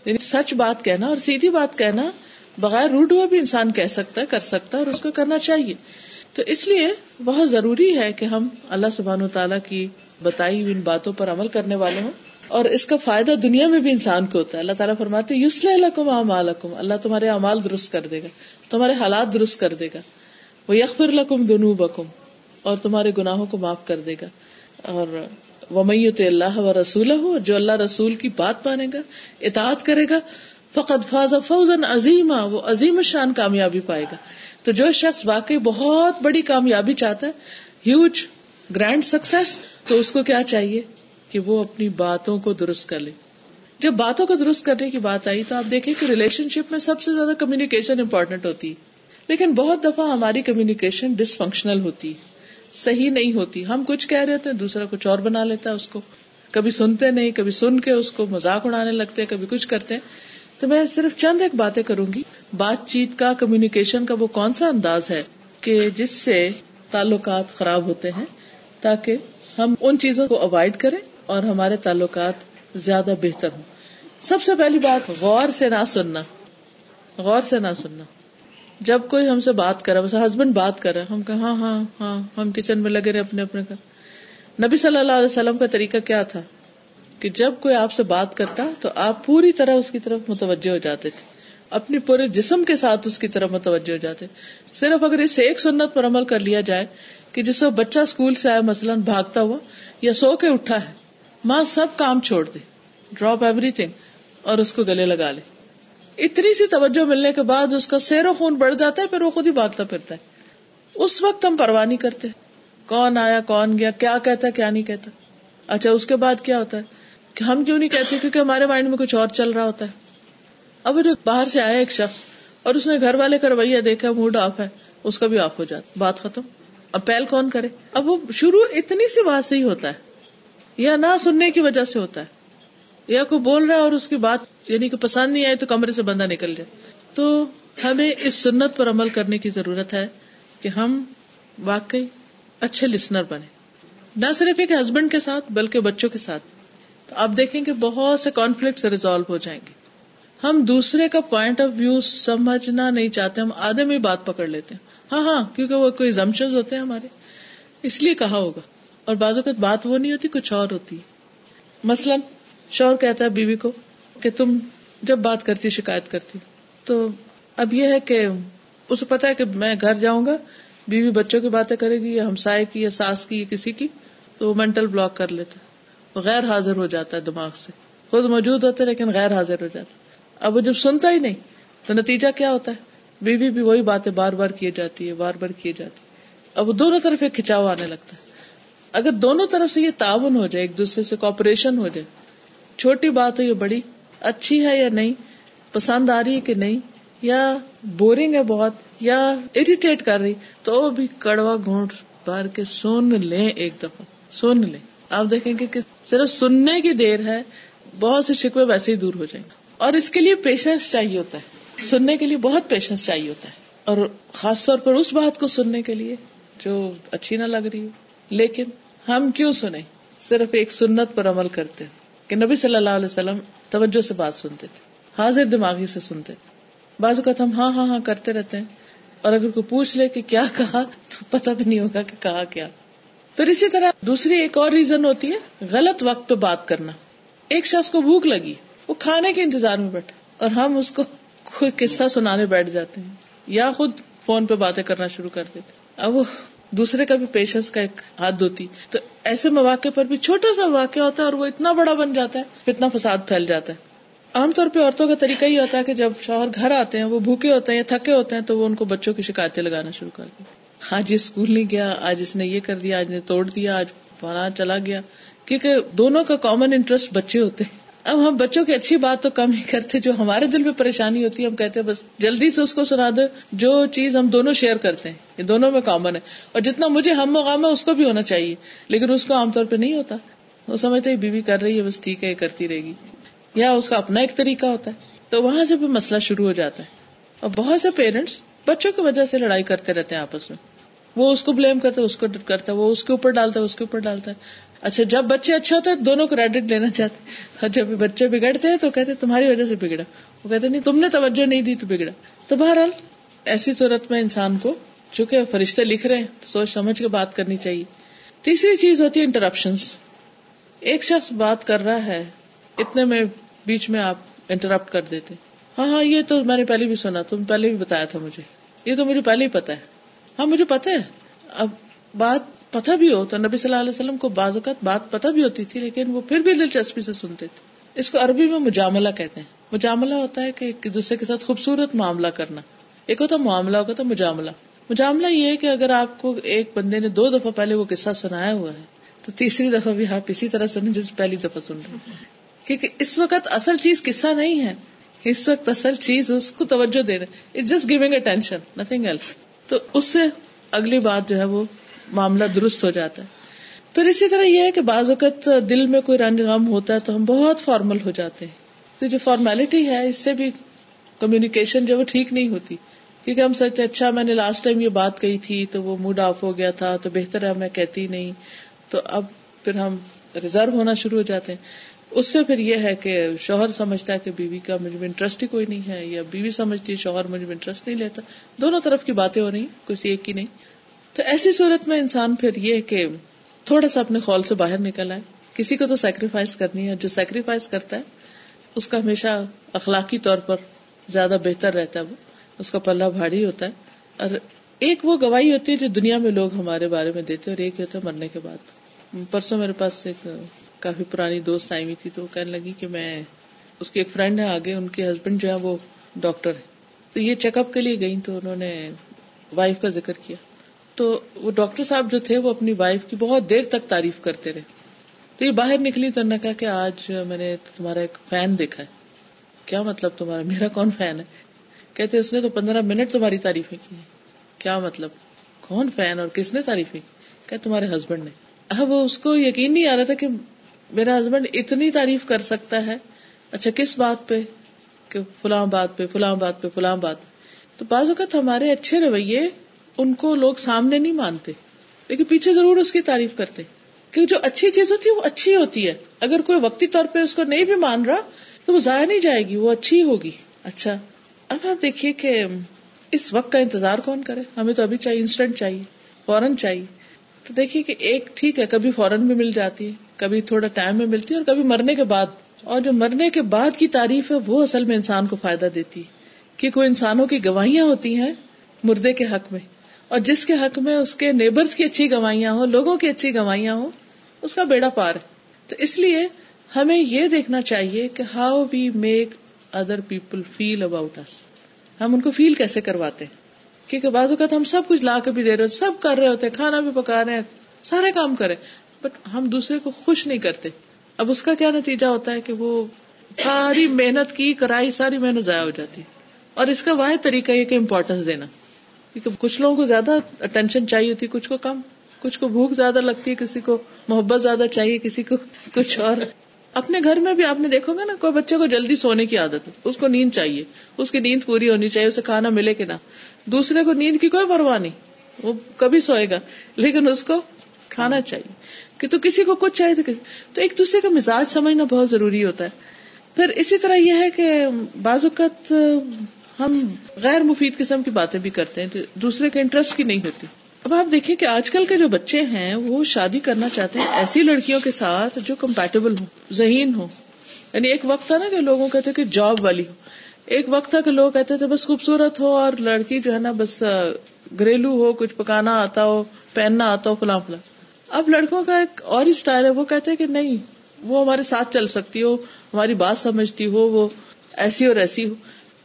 یعنی سچ بات کہنا اور سیدھی بات کہنا بغیر روڈ ہوا بھی انسان کہہ سکتا ہے، کر سکتا ہے اور اس کو کرنا چاہیے۔ تو اس لیے بہت ضروری ہے کہ ہم اللہ سبحان و تعالیٰ کی بتائی ہوئی ان باتوں پر عمل کرنے والے ہوں اور اس کا فائدہ دنیا میں بھی انسان کو ہوتا ہے۔ اللہ تعالیٰ فرماتے یوسل اللہ تمہارے اعمال درست کر دے گا، تمہارے حالات درست کر دے گا۔ وہ یکفر لکم دنو بکم اور تمہارے گناہوں کو معاف کر دے گا۔ اور وہ میت اللہ و رسول ہو جو اللہ رسول کی بات مانے گا، اطاعت کرے گا فقط فاض فوزن عظیم وہ عظیم شان کامیابی پائے گا۔ تو جو شخص واقعی بہت بڑی کامیابی چاہتا ہے ہیوج گرینڈ سکسیس تو اس کو کیا چاہیے؟ کہ وہ اپنی باتوں کو درست کر لے۔ جب باتوں کو درست کرنے کی بات آئی تو آپ دیکھیں کہ ریلیشن شپ میں سب سے زیادہ کمیونیکیشن امپورٹنٹ ہوتی۔ لیکن بہت دفعہ ہماری کمیونیکیشن ڈس فنکشنل ہوتی۔ صحیح نہیں ہوتی۔ ہم کچھ کہہ رہے ہوتے ہیں، دوسرا کچھ اور بنا لیتا ہے اس کو۔ کبھی سنتے نہیں، کبھی سن کے اس کو مزاق اڑانے لگتے کبھی کچھ کرتے ہیں۔ تو میں صرف چند ایک باتیں کروں گی۔ بات چیت کا کمیونیکیشن کا وہ کون سا انداز ہے کہ جس سے تعلقات خراب ہوتے ہیں تاکہ ہم ان چیزوں کو اوائڈ کریں اور ہمارے تعلقات زیادہ بہتر ہوں؟ سب سے پہلی بات غور سے نہ سننا۔ غور سے نہ سننا۔ جب کوئی ہم سے بات کرا بس ہسبینڈ بات کر رہا ہم کہ ہاں ہاں ہاں ہم کچن میں لگے رہے اپنے اپنے کا۔ نبی صلی اللہ علیہ وسلم کا طریقہ کیا تھا؟ کہ جب کوئی آپ سے بات کرتا تو آپ پوری طرح اس کی طرف متوجہ ہو جاتے تھے۔ اپنی پورے جسم کے ساتھ اس کی طرف متوجہ ہو جاتے صرف اگر اس ایک سنت پر عمل کر لیا جائے کہ جس سے بچہ اسکول سے آیا مثلاً بھاگتا ہوا، یا سو کے اٹھا ہے، ماں سب کام چھوڑ دے، ڈراپ ایوری تھنگ اور اس کو گلے لگا لے۔ اتنی سی توجہ ملنے کے بعد اس کا سیر و خون بڑھ جاتا ہے، پھر وہ خود ہی بھاگتا پھرتا ہے۔ اس وقت ہم پرواہ نہیں کرتے۔ کون آیا، کون گیا، کیا کہتا، کیا نہیں کہتا۔ اچھا اس کے بعد کیا ہوتا ہے؟ کہ ہم کیوں نہیں کہتے؟ کیونکہ ہمارے مائنڈ میں کچھ اور چل رہا ہوتا ہے۔ اب جو باہر سے آیا ایک شخص اور اس نے گھر والے کا رویہ دیکھا، موڈ آف ہے، اس کا بھی آف ہو جاتا، بات ختم۔ اب پہل کون کرے؟ اب وہ شروع اتنی سی بات سے ہی ہوتا ہے، یا نہ سننے کی وجہ سے ہوتا ہے، یا کوئی بول رہا ہے اور اس کی بات یعنی کہ پسند نہیں آئے تو کمرے سے بندہ نکل جائے۔ تو ہمیں اس سنت پر عمل کرنے کی ضرورت ہے کہ ہم واقعی اچھے لسنر بنے نہ صرف ایک ہسبینڈ کے ساتھ، بلکہ بچوں کے ساتھ۔ تو آپ دیکھیں کہ بہت سے کانفلکٹ ریزالو ہو جائیں گے۔ ہم دوسرے کا پوائنٹ آف ویو سمجھنا نہیں چاہتے، ہم آدھے میں بات پکڑ لیتے ہیں۔ ہاں ہاں کیونکہ وہ کوئی زمشن ہوتے ہیں ہمارے۔ اس لیے کہا ہوگا۔ اور بعض اوقات بات وہ نہیں ہوتی، کچھ اور ہوتی۔ مثلاً شور کہتا ہے بیوی کو کہ تم جب بات کرتی، شکایت کرتی۔ تو اب یہ ہے کہ اسے پتا ہے کہ میں گھر جاؤں گا، بیوی بچوں کی باتیں کرے گی، یا ہمسائے کی، یا ساس کی، یا کسی کی، تو وہ مینٹل بلاک کر لیتا۔ وہ غیر حاضر ہو جاتا ہے دماغ سے۔ خود موجود ہوتے لیکن غیر حاضر ہو جاتا۔ اب وہ جب سنتا ہی نہیں تو نتیجہ کیا ہوتا ہے؟ بیوی بھی وہی باتیں بار بار کی جاتی ہے، بار بار کی جاتی اب وہ دونوں طرف ایک کھچاؤ آنے لگتا ہے۔ اگر دونوں طرف سے یہ تعاون ہو جائے، ایک دوسرے سے کوپریشن ہو جائے، چھوٹی بات ہو یا بڑی، اچھی ہے یا نہیں، پسند آ رہی ہے کہ نہیں، یا بورنگ ہے بہت، یا اریٹیٹ کر رہی، تو وہ بھی کڑوا گھونٹ بھر کے سن لیں ایک دفعہ۔ سن لیں۔ آپ دیکھیں گے کہ صرف سننے کی دیر ہے، بہت سے شکوے ویسے ہی دور ہو جائیں۔ گے اور اس کے لیے پیشنس چاہیے ہوتا ہے۔ سننے کے لیے بہت پیشنس چاہیے ہوتا ہے۔ اور خاص طور پر اس بات کو سننے کے لیے جو اچھی نہ لگ رہی ہو۔ لیکن ہم کیوں سنیں؟ صرف ایک سنت پر عمل کرتے کہ نبی صلی اللہ علیہ وسلم توجہ سے بات سنتے تھے۔ حاضر دماغی سے سنتے تھے۔ بعض اوقات ہم ہاں ہاں ہاں کرتے رہتے ہیں۔ اور اگر کوئی پوچھ لے کہ کیا کہا، تو پتہ بھی نہیں ہوگا کہ کہا کیا۔ پھر اسی طرح دوسری ایک اور ریزن ہوتی ہے، غلط وقت پہ بات کرنا۔ ایک شخص کو بھوک لگی۔ وہ کھانے کے انتظار میں بیٹھے اور ہم اس کو کوئی قصہ سنانے بیٹھ جاتے ہیں یا خود فون پہ باتیں کرنا شروع کر دیتے اب وہ دوسرے کا بھی پیشنس کا ایک حد ہوتی۔ تو ایسے مواقع پر بھی چھوٹا سا واقع ہوتا ہے اور وہ اتنا بڑا بن جاتا ہے اتنا فساد پھیل جاتا ہے۔ عام طور پہ عورتوں کا طریقہ یہ ہوتا ہے کہ جب شوہر گھر آتے ہیں، وہ بھوکے ہوتے ہیں یا تھکے ہوتے ہیں، تو وہ ان کو بچوں کی شکایتیں لگانا شروع کر دیتے آج یہ اسکول نہیں گیا، آج اس نے یہ کر دیا، آج نے توڑ دیا، آج فلاں چلا گیا۔ کیونکہ دونوں کا کامن انٹرسٹ بچے ہوتے ہیں۔ اب ہم بچوں کی اچھی بات تو کم ہی کرتے، جو ہمارے دل میں پریشانی ہوتی ہے ہم کہتے ہیں بس جلدی سے اس کو سنا دے جو چیز ہم دونوں شیئر کرتے ہیں، یہ دونوں میں کامن ہے۔ اور جتنا مجھے ہم مقام ہے، اس کو بھی ہونا چاہیے۔ لیکن اس کو عام طور پہ نہیں ہوتا۔ وہ سمجھتے بیوی کر رہی ہے، بس ٹھیک ہے کرتی رہے گی۔ یا اس کا اپنا ایک طریقہ ہوتا ہے۔ تو وہاں سے بھی مسئلہ شروع ہو جاتا ہے۔ اور بہت سے پیرنٹس بچوں کی وجہ سے لڑائی کرتے رہتے ہیں آپس میں۔ وہ اس کو بلیم کرتا ہے اس کو کرتا ہے وہ اس کے اوپر ڈالتا ہے اس کے اوپر ڈالتا۔ ہے اچھا جب بچے اچھے ہوتے ہیں، دونوں کریڈٹ لینا چاہتے اور جب بچے بگڑتے ہیں تو کہتے تمہاری وجہ سے بگڑا۔ وہ کہتے نہیں، تم نے توجہ نہیں دی تو بگڑا۔ تو بہرحال، ایسی صورت میں انسان کو چونکہ فرشتے لکھ رہے ہیں، تو سوچ سمجھ کے بات کرنی چاہیے۔ تیسری چیز ہوتی ہے انٹرپشن ایک شخص بات کر رہا ہے، اتنے میں بیچ میں آپ انٹرپٹ کر دیتے ہاں ہاں یہ تو میں نے پہلے بھی سنا، تم پہلے بھی بتایا تھا مجھے۔ یہ تو مجھے پہلے ہی پتا ہے۔ ہاں مجھے پتا ہے۔ اب بات پتہ بھی ہو تو نبی صلی اللہ علیہ وسلم کو بعض اوقات بات پتہ بھی ہوتی تھی، لیکن وہ پھر بھی دلچسپی سے سنتے تھے۔ اس کو عربی میں مجاملہ کہتے ہیں۔ مجاملہ ہوتا ہے کہ ایک دوسرے کے ساتھ خوبصورت معاملہ کرنا۔ ایک ہوتا معاملہ ہوتا مجاملہ۔ مجاملہ یہ ہے کہ اگر آپ کو ایک بندے نے دو دفعہ پہلے وہ قصہ سنایا ہوا ہے، تو تیسری دفعہ بھی آپ اسی طرح سنیں جس پہلی دفعہ سن رہے ہیں۔ کیونکہ اس وقت اصل چیز قصہ نہیں ہے۔ اس وقت اصل چیز اس کو توجہ دے رہے just giving attention nothing else تو اس سے اگلی بات جو ہے وہ معاملہ درست ہو جاتا ہے۔ پھر اسی طرح یہ ہے کہ بعض اوقات دل میں کوئی رنج غم ہوتا ہے تو ہم بہت فارمل ہو جاتے ہیں۔ تو جو فارمیلٹی ہے، اس سے بھی کمیونیکیشن جو وہ ٹھیک نہیں ہوتی۔ کیونکہ ہم سوچتے اچھا میں نے لاسٹ ٹائم یہ بات کہی تھی تو وہ موڈ آف ہو گیا تھا، تو بہتر ہے، میں کہتی نہیں۔ تو اب پھر ہم ریزرو ہونا شروع ہو جاتے ہیں۔ اس سے پھر یہ ہے کہ شوہر سمجھتا ہے کہ بیوی کا مجھے انٹرسٹ ہی کوئی نہیں ہے، یا بیوی سمجھتی ہے، شوہر مجھے انٹرسٹ نہیں لیتا۔ دونوں طرف کی باتیں ہو رہی کسی ایک کی نہیں۔ تو ایسی صورت میں انسان پھر یہ کہ تھوڑا سا اپنے خول سے باہر نکل آئے۔ کسی کو تو سیکریفائس کرنی ہے جو سیکریفائس کرتا ہے، اس کا ہمیشہ اخلاقی طور پر زیادہ بہتر رہتا ہے وہ۔ اس کا پلہ بھاری ہوتا ہے۔ اور ایک وہ گواہی ہوتی ہے جو دنیا میں لوگ ہمارے بارے میں دیتے اور ایک ہوتا ہے مرنے کے بعد۔ پرسوں میرے پاس ایک کافی پرانی دوست آئی ہوئی تھی تو وہ کہنے لگی کہ میں، اس کی ایک فرینڈ ہے آگے، ان کے ہسبینڈ جو ہے وہ ڈاکٹر ہے تو یہ چیک اپ کے لیے گئی تو انہوں نے وائف کا ذکر کیا۔ تو وہ ڈاکٹر صاحب جو تھے وہ اپنی وائف کی بہت دیر تک تعریف کرتے رہے۔ تو یہ باہر نکلی تو انہوں نے کہا کہ آج میں نے تمہارا ایک فین دیکھا ہے۔ کیا مطلب تمہارا؟ میرا کون فین ہے؟ کہتے اس نے تو پندرہ منٹ تمہاری تعریفیں کی کیا مطلب؟ کون فین اور کس نے تعریفیں کہ تمہارے ہسبینڈ نے۔ اب اس کو یقین نہیں آ رہا تھا کہ میرا ہسبینڈ اتنی تعریف کر سکتا ہے۔ اچھا کس بات پہ؟ کہ فلاں بات پہ، فلاں بات پہ، فلاں بات تو بعض اوقات ہمارے اچھے رویے ان کو لوگ سامنے نہیں مانتے، لیکن پیچھے ضرور اس کی تعریف کرتے۔ کیونکہ جو اچھی چیز ہوتی ہے وہ اچھی ہوتی ہے۔ اگر کوئی وقتی طور پہ اس کو نہیں بھی مان رہا، تو وہ ضائع نہیں جائے گی، وہ اچھی ہوگی۔ اچھا اب آپ دیکھیے کہ اس وقت کا انتظار کون کرے؟ ہمیں تو ابھی چاہیے انسٹنٹ چاہیے، فوراً چاہیے۔ تو دیکھیے کہ ایک ٹھیک ہے، کبھی فوراً بھی مل جاتی ہے، کبھی تھوڑا ٹائم میں ملتی ہے اور کبھی مرنے کے بعد۔ اور جو مرنے کے بعد کی تعریف ہے، وہ اصل میں انسان کو فائدہ دیتی ہے۔ کہ کوئی انسانوں کی گواہیاں ہوتی ہیں مردے کے حق میں۔ اور جس کے حق میں اس کے نیبرز کی اچھی گواہیاں ہوں، لوگوں کی اچھی گواہیاں ہوں، اس کا بیڑا پار ہے۔ تو اس لیے ہمیں یہ دیکھنا چاہیے کہ how we make other people feel about اس ہم ان کو فیل کیسے کرواتے ہیں؟ کیونکہ بعض اوقات ہم سب کچھ لا کے بھی دے رہے سب کر رہے ہوتے ہیں، کھانا بھی پکا رہے ہیں، سارے کام کرے بٹ ہم دوسرے کو خوش نہیں کرتے۔ اب اس کا کیا نتیجہ ہوتا ہے کہ وہ ساری محنت کی، کرائی، ساری محنت ضائع ہو جاتی اور اس کا واحد طریقہ یہ کہ امپورٹینس دینا۔ کیونکہ کچھ لوگوں کو زیادہ اٹینشن چاہیے تھی کچھ کو کم، کچھ کو بھوک زیادہ لگتی ہے کسی کو محبت زیادہ چاہیے، کسی کو کچھ اور۔ اپنے گھر میں بھی آپ نے دیکھو گا نا، کوئی بچے کو جلدی سونے کی عادت ہے، اس کو نیند چاہیے، اس کی نیند پوری ہونی چاہیے، اسے کھانا ملے کہ نہ۔ دوسرے کو نیند کی کوئی پرواہ نہیں، وہ کبھی سوئے گا، لیکن اس کو کھانا چاہیے۔ کہ تو کسی کو کچھ چاہیے تو کسی تو ایک دوسرے کا مزاج سمجھنا بہت ضروری ہوتا ہے۔ پھر اسی طرح یہ ہے کہ بعض اوقات ہم غیر مفید قسم کی باتیں بھی کرتے ہیں دوسرے کے انٹرسٹ کی نہیں ہوتی۔ اب آپ دیکھیں کہ آج کل کے جو بچے ہیں، وہ شادی کرنا چاہتے ہیں ایسی لڑکیوں کے ساتھ جو کمپیٹیبل ہو ذہین ہو یعنی ایک وقت تھا نا کہ لوگوں کہتے کہ جاب والی ہو ایک وقت تھا کہ لوگ کہتے تھے بس خوبصورت ہو اور لڑکی جو ہے نا بس گھریلو ہو، کچھ پکانا آتا ہو، پہننا آتا ہو، فلاں فلاں۔ اب لڑکوں کا ایک اور ہی اسٹائل ہے، وہ کہتے کہ نہیں، وہ ہمارے ساتھ چل سکتی ہو، ہماری بات سمجھتی ہو، وہ ایسی اور ایسی ہو۔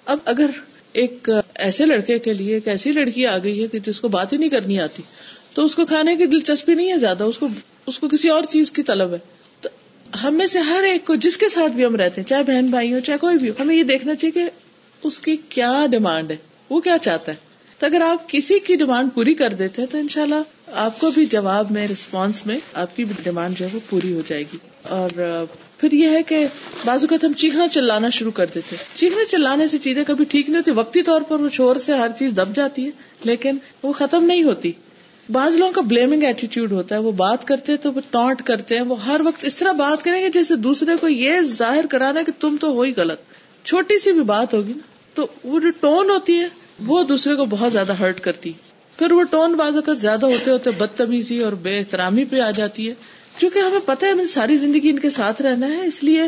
اب اگر ایک ایسے لڑکے کے لیے ایک ایسی لڑکی آ گئی ہے کہ جس کو بات ہی نہیں کرنی آتی، تو اس کو کھانے کی دلچسپی نہیں ہے زیادہ، اس کو اس کو کسی اور چیز کی طلب ہے۔ تو ہم میں سے ہر ایک کو جس کے ساتھ بھی ہم رہتے ہیں، چاہے بہن بھائی ہو، چاہے کوئی بھی ہو، ہمیں یہ دیکھنا چاہیے کہ اس کی کیا ڈیمانڈ ہے، وہ کیا چاہتا ہے۔ تو اگر آپ کسی کی ڈیمانڈ پوری کر دیتے ہیں تو انشاءاللہ آپ کو بھی جواب میں، رسپانس میں آپ کی ڈیمانڈ جو ہے وہ پوری ہو جائے گی۔ اور پھر یہ ہے کہ بازو کا ہم چیخنا چلانا شروع کر دیتے چیخنے چلانے سے چیزیں کبھی ٹھیک نہیں ہوتی، وقتی طور پر وہ شور سے ہر چیز دب جاتی ہے، لیکن وہ ختم نہیں ہوتی۔ بعض لوگوں کا بلیمنگ ایٹیٹیوڈ ہوتا ہے، وہ بات کرتے تو وہ ٹانٹ کرتے ہیں، وہ ہر وقت اس طرح بات کریں گے جیسے دوسرے کو یہ ظاہر کرانا کہ تم تو ہو ہی غلط۔ چھوٹی سی بھی بات ہوگی نا، تو وہ جو ٹون ہوتی ہے، وہ دوسرے کو بہت زیادہ ہرٹ کرتی۔ پھر وہ ٹون بازو کا زیادہ ہوتے ہوتے بدتمیزی اور بے احترامی پہ آ جاتی ہے۔ چونکہ ہمیں پتہ ہے ہمیں ساری زندگی ان کے ساتھ رہنا ہے، اس لیے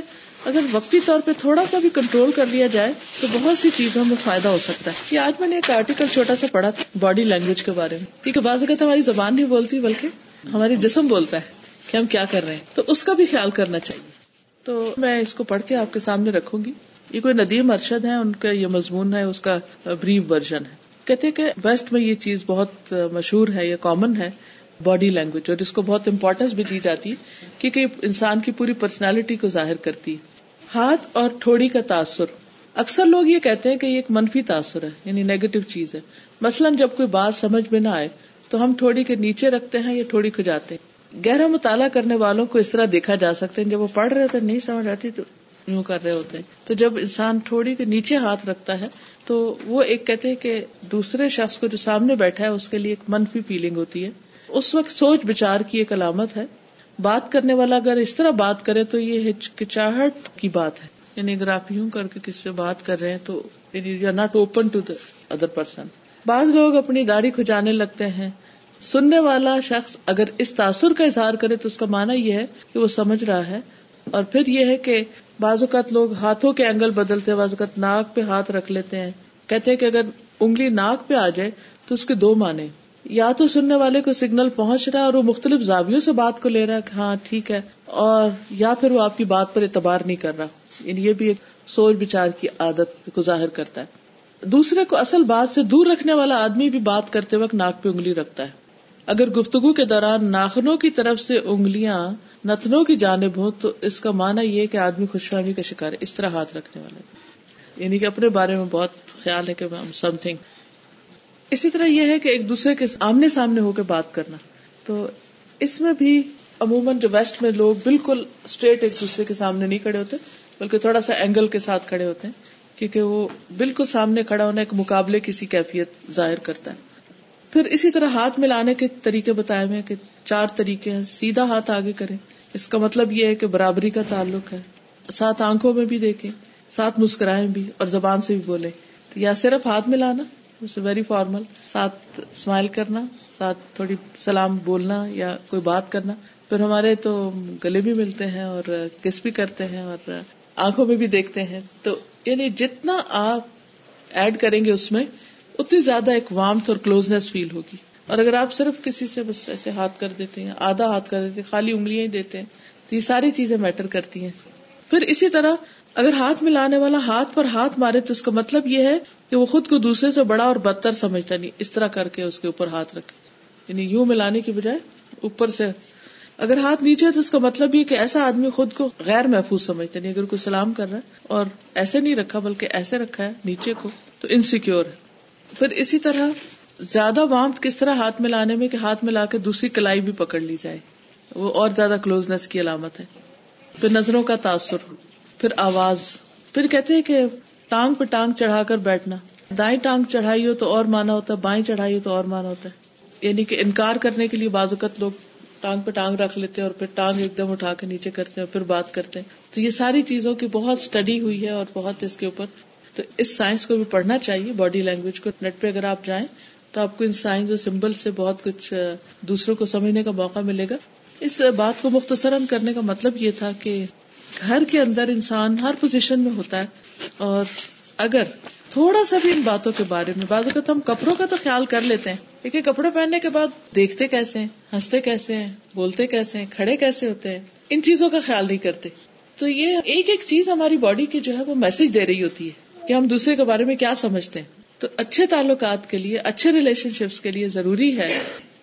اگر وقتی طور پہ تھوڑا سا بھی کنٹرول کر لیا جائے تو بہت سی چیزوں میں فائدہ ہو سکتا ہے۔ یہ آج میں نے ایک آرٹیکل چھوٹا سا پڑھا باڈی لینگویج کے بارے میں۔ کیونکہ بعض اوقات ہماری زبان نہیں بولتی، بلکہ ہماری جسم بولتا ہے کہ ہم کیا کر رہے ہیں۔ تو اس کا بھی خیال کرنا چاہیے۔ تو میں اس کو پڑھ کے آپ کے سامنے رکھوں گی۔ یہ کوئی ندیم ارشد ہے، ان کا یہ مضمون ہے، اس کا بریف ورژن ہے۔ کہتے کہ ویسٹ میں یہ چیز بہت مشہور ہے یہ کامن ہے۔ باڈی لینگویج اور اس کو بہت امپورٹینس بھی دی جاتی ہے کیونکہ انسان کی پوری پرسنالٹی کو ظاہر کرتی۔ ہاتھ اور تھوڑی کا تاثر۔ اکثر لوگ یہ کہتے ہیں کہ یہ ایک منفی تاثر ہے یعنی نیگیٹو چیز ہے۔ مثلاً جب کوئی بات سمجھ میں نہ آئے تو ہم تھوڑی کے نیچے رکھتے ہیں یا تھوڑی کھجاتے ہیں۔ گہرا مطالعہ کرنے والوں کو اس طرح دیکھا جا سکتے ہیں جب وہ پڑھ رہے تھے نہیں سمجھ آتی تو یوں کر رہے ہوتے ہیں۔ تو جب انسان تھوڑی کے نیچے ہاتھ رکھتا ہے تو وہ ایک کہتے ہیں کہ دوسرے شخص کو جو سامنے بیٹھا ہے، اس کے لیے ایک منفی فیلنگ ہوتی ہے۔ اس وقت سوچ بچار کی ایک علامت ہے۔ بات کرنے والا اگر اس طرح بات کرے تو یہ ہچکچاہٹ کی بات ہے۔ یعنی اگر آپ یوں کر کے کس سے بات کر رہے ہیں تو you are not open to the other person بعض لوگ اپنی داڑھی کھجانے لگتے ہیں۔ سننے والا شخص اگر اس تاثر کا اظہار کرے تو اس کا مانا یہ ہے کہ وہ سمجھ رہا ہے۔ اور پھر یہ ہے کہ بعض اوقات لوگ ہاتھوں کے اینگل بدلتے بعض اوقات ناک پہ ہاتھ رکھ لیتے ہیں۔ کہتے ہیں کہ اگر انگلی ناک پہ آ جائے تو اس کے دو معنی یا تو سننے والے کو سگنل پہنچ رہا ہے اور وہ مختلف زاویوں سے بات کو لے رہا ہے کہ ہاں ٹھیک ہے، اور یا پھر وہ آپ کی بات پر اعتبار نہیں کر رہا۔ یعنی یہ بھی ایک سوچ بچار کی عادت کو ظاہر کرتا ہے۔ دوسرے کو اصل بات سے دور رکھنے والا آدمی بھی بات کرتے وقت ناک پہ انگلی رکھتا ہے۔ اگر گفتگو کے دوران ناخنوں کی طرف سے انگلیاں نتنوں کی جانب ہو تو اس کا مانا یہ کہ آدمی خوش فہمی کا شکار ہے۔ اس طرح ہاتھ رکھنے والے۔ یعنی کہ اپنے بارے میں بہت خیال ہے کہ سم تھنگ اسی طرح یہ ہے کہ ایک دوسرے کے آمنے سامنے ہو کے بات کرنا۔ تو اس میں بھی عموماً جو ویسٹ میں لوگ بالکل اسٹریٹ ایک دوسرے کے سامنے نہیں کھڑے ہوتے، بلکہ تھوڑا سا اینگل کے ساتھ کھڑے ہوتے ہیں، کیونکہ وہ بالکل سامنے کھڑا ہونا ایک مقابلے کسی کیفیت ظاہر کرتا ہے۔ پھر اسی طرح ہاتھ ملانے کے طریقے بتائے ہوئے کہ چار طریقے ہیں، سیدھا ہاتھ آگے کریں۔ اس کا مطلب یہ ہے کہ برابری کا تعلق ہے۔ ساتھ آنکھوں میں بھی دیکھیں، ساتھ مسکرائیں بھی اور زبان سے بھی بولے یا صرف ہاتھ ملانا ویری فارمل ساتھ اسمائل کرنا، ساتھ تھوڑی سلام بولنا یا کوئی بات کرنا۔ پھر ہمارے تو گلے بھی ملتے ہیں اور کس بھی کرتے ہیں اور آنکھوں میں بھی دیکھتے ہیں۔ تو یعنی جتنا آپ ایڈ کریں گے اس میں، اتنی زیادہ ایک وارمتھ اور کلوزنس فیل ہوگی۔ اور اگر آپ صرف کسی سے بس ایسے ہاتھ کر دیتے ہیں، آدھا ہاتھ کر دیتے ہیں، خالی انگلیاں ہی دیتے ہیں، تو یہ ساری چیزیں میٹر کرتی ہیں۔ پھر اسی طرح اگر ہاتھ ملانے والا ہاتھ پر ہاتھ مارے تو اس کا مطلب یہ ہے کہ وہ خود کو دوسرے سے بڑا اور بدتر سمجھتا نہیں، اس طرح کر کے اس کے اوپر ہاتھ رکھے۔ یعنی یوں ملانے کی بجائے اوپر سے۔ اگر ہاتھ نیچے تو اس کا مطلب یہ کہ ایسا آدمی خود کو غیر محفوظ سمجھتا نہیں یعنی اگر کوئی سلام کر رہا ہے اور ایسے نہیں رکھا بلکہ ایسے رکھا ہے نیچے کو، تو انسیکیور ہے۔ پھر اسی طرح زیادہ وامت کس طرح ہاتھ میں لانے میں کہ ہاتھ میں لا کے دوسری کلائی بھی پکڑ لی جائے۔ وہ اور زیادہ کلوزنس کی علامت ہے۔ پھر نظروں کا تاثر، پھر آواز، پھر کہتے ہیں کہ ٹانگ پہ ٹانگ چڑھا کر بیٹھنا۔ دائیں ٹانگ چڑھائی ہو تو اور مانا ہوتا ہے، بائیں چڑھائی ہو تو اور مانا ہوتا ہے۔ یعنی کہ انکار کرنے کے لیے بعض اوقات لوگ ٹانگ پہ ٹانگ رکھ لیتے اور پھر ٹانگ ایک دم اٹھا کے نیچے کرتے ہیں پھر بات کرتے ہیں۔ تو یہ ساری چیزوں کی بہت اسٹڈی ہوئی ہے اور بہت اس کے اوپر۔ تو اس سائنس کو بھی پڑھنا چاہیے باڈی لینگویج کو۔ نیٹ پہ اگر آپ جائیں تو آپ کو ان سائنس اور سمبل سے بہت کچھ، دوسروں کو سمجھنے کا موقع ملے گا۔ اس بات کو مختصراً کرنے کا مطلب یہ تھا کہ گھر کے اندر انسان ہر پوزیشن میں ہوتا ہے اور اگر تھوڑا سا بھی ان باتوں کے بارے میں، بعض اوقات ہم کپڑوں کا تو خیال کر لیتے ہیں لیکن کپڑے پہننے کے بعد دیکھتے کیسے ہیں، ہنستے کیسے ہیں، بولتے کیسے ہیں، کھڑے کیسے ہوتے ہیں، ان چیزوں کا خیال نہیں کرتے۔ تو یہ ایک ایک چیز ہماری باڈی کی جو ہے وہ میسج دے رہی ہوتی ہے کہ ہم دوسرے کے بارے میں کیا سمجھتے ہیں۔ تو اچھے تعلقات کے لیے، اچھے ریلیشن شپس کے لیے ضروری ہے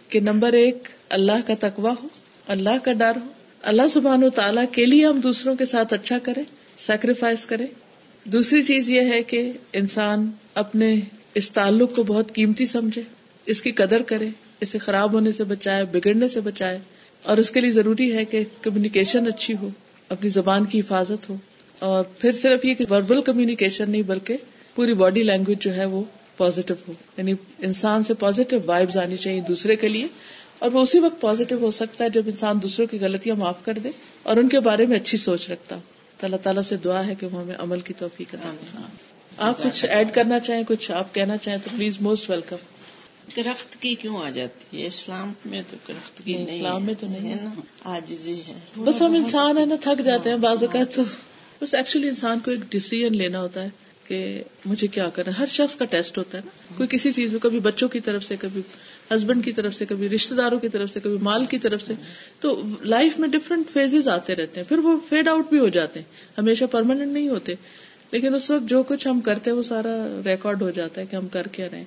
کہ نمبر ایک، اللہ کا تقوا ہو اللہ کا ڈر ہو۔ اللہ سبحان و تعالیٰ کے لیے ہم دوسروں کے ساتھ اچھا کریں سیکریفائس کریں۔ دوسری چیز یہ ہے کہ انسان اپنے اس تعلق کو بہت قیمتی سمجھے، اس کی قدر کرے، اسے خراب ہونے سے بچائے، بگڑنے سے بچائے۔ اور اس کے لیے ضروری ہے کہ کمیونیکیشن اچھی ہو، اپنی زبان کی حفاظت ہو۔ اور پھر صرف یہ کہ وربل کمیونیکیشن نہیں، بلکہ پوری باڈی لینگویج جو ہے وہ پازیٹو ہو۔ یعنی انسان سے پازیٹو وائبز آنی چاہیے دوسرے کے لیے۔ اور وہ اسی وقت پازیٹو ہو سکتا ہے جب انسان دوسروں کی غلطیاں معاف کر دے اور ان کے بارے میں اچھی سوچ رکھتا ہو۔ تو اللہ تعالیٰ سے دعا ہے کہ وہ ہمیں عمل کی توفیق عطا آپ کچھ ایڈ کرنا چاہیں کچھ آپ کہنا چاہیں تو پلیز موسٹ ویلکم درخت کی کیوں آ جاتی ہے؟ اسلام میں تو درخت کی نہیں اسلام میں تو نہیں ہے۔ نا؟ آجزی ہے۔ بس ہم انسان ہے نا تھک جاتے ہیں بعض اوقات تو۔ بس ایکچولی انسان کو ایک ڈیسیزن لینا ہوتا ہے۔ کہ مجھے کیا کرنا ہر شخص کا ٹیسٹ ہوتا ہے نا۔ کوئی کسی چیز میں کبھی بچوں کی طرف سے کبھی ہسبینڈ کی طرف سے کبھی رشتے داروں کی طرف سے کبھی مال کی طرف سے۔ تو لائف میں ڈفرینٹ فیزز آتے رہتے ہیں۔ پھر وہ فیڈ آؤٹ بھی ہو جاتے ہیں۔ ہمیشہ پرماننٹ نہیں ہوتے۔ لیکن اس وقت جو کچھ ہم کرتے ہیں وہ سارا ریکارڈ ہو جاتا ہے کہ ہم کر کیا رہے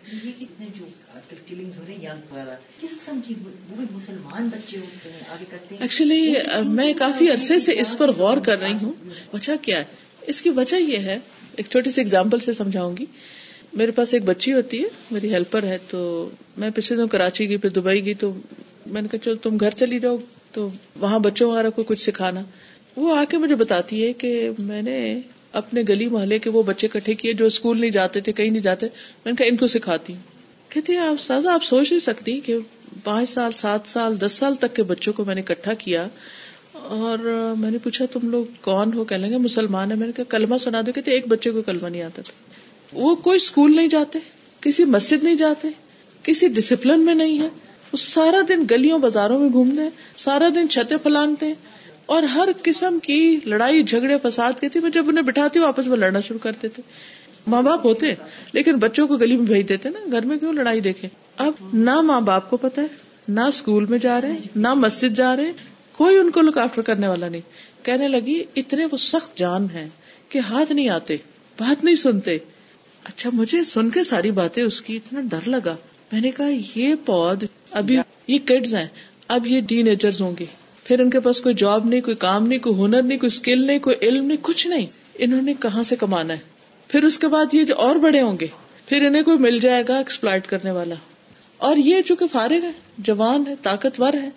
ایکچولی میں کافی عرصے سے اس پر غور کر رہی ہوں۔ وجہ کیا ہے؟ اس کی وجہ یہ ہے ایک چھوٹی سی اگزامپل سے سمجھاؤں گی۔ میرے پاس ایک بچی ہوتی ہے، میری ہیلپر ہے، تو میں پچھلے دن کراچی گئی، پھر دبئی گئی، تو میں نے کہا، چلو تم گھر چلی جاؤ، تو وہاں بچوں وغیرہ کو کچھ سکھانا۔ وہ آ کے مجھے بتاتی ہے کہ میں نے اپنے گلی محلے کے وہ بچے کٹھے کیے جو اسکول نہیں جاتے تھے، کہیں نہیں جاتے۔ میں نے کہا، ان کو سکھاتی ہوں۔ کہتی آپ سازا، آپ سوچ نہیں سکتی کہ پانچ سال، سات سال، دس سال تک کے بچوں کو میں نے اکٹھا کیا۔ اور میں نے پوچھا تم لوگ کون ہو کہ لیں گے مسلمان ہے میں نے کہا، کلمہ سنا دو، کہتے ایک بچے کو کلمہ نہیں آتا تھا۔ وہ کوئی اسکول نہیں جاتے، کسی مسجد نہیں جاتے، کسی ڈسپلن میں نہیں ہے وہ سارا دن گلیوں بازاروں میں گھومتے ہیں، سارا دن چھتے پھلانگتے ہیں۔ اور ہر قسم کی لڑائی، جھگڑے، فساد کی تھی میں جب انہیں بٹھاتی ہوں، آپس میں لڑنا شروع کرتے تھے ماں باپ ہوتے، لیکن بچوں کو گلی میں بھیج دیتے نا۔ گھر میں کیوں لڑائی دیکھے اب نہ ماں باپ کو پتا ہے، نہ اسکول میں جا رہے، نہ مسجد جا رہے کوئی ان کو لک آفٹر کرنے والا نہیں۔ کہنے لگی، اتنے وہ سخت جان ہے کہ ہاتھ نہیں آتے، بات نہیں سنتے۔ اچھا مجھے سن کے ساری باتیں اس کی اتنا ڈر لگا۔ میں نے کہا، یہ پود، ابھی یہ کڈز ہیں، اب یہ ٹین ایجرز ہوں گے۔ پھر ان کے پاس کوئی جاب نہیں، کوئی کام نہیں، کوئی ہنر نہیں، کوئی اسکل نہیں، کوئی علم نہیں، کچھ نہیں۔ انہوں نے کہاں سے کمانا ہے؟ پھر اس کے بعد یہ جو اور بڑے ہوں گے، پھر انہیں کوئی مل جائے گا ایکسپلائٹ کرنے والا۔ اور یہ چونکہ فارغ ہے جوان ہے طاقتور ہے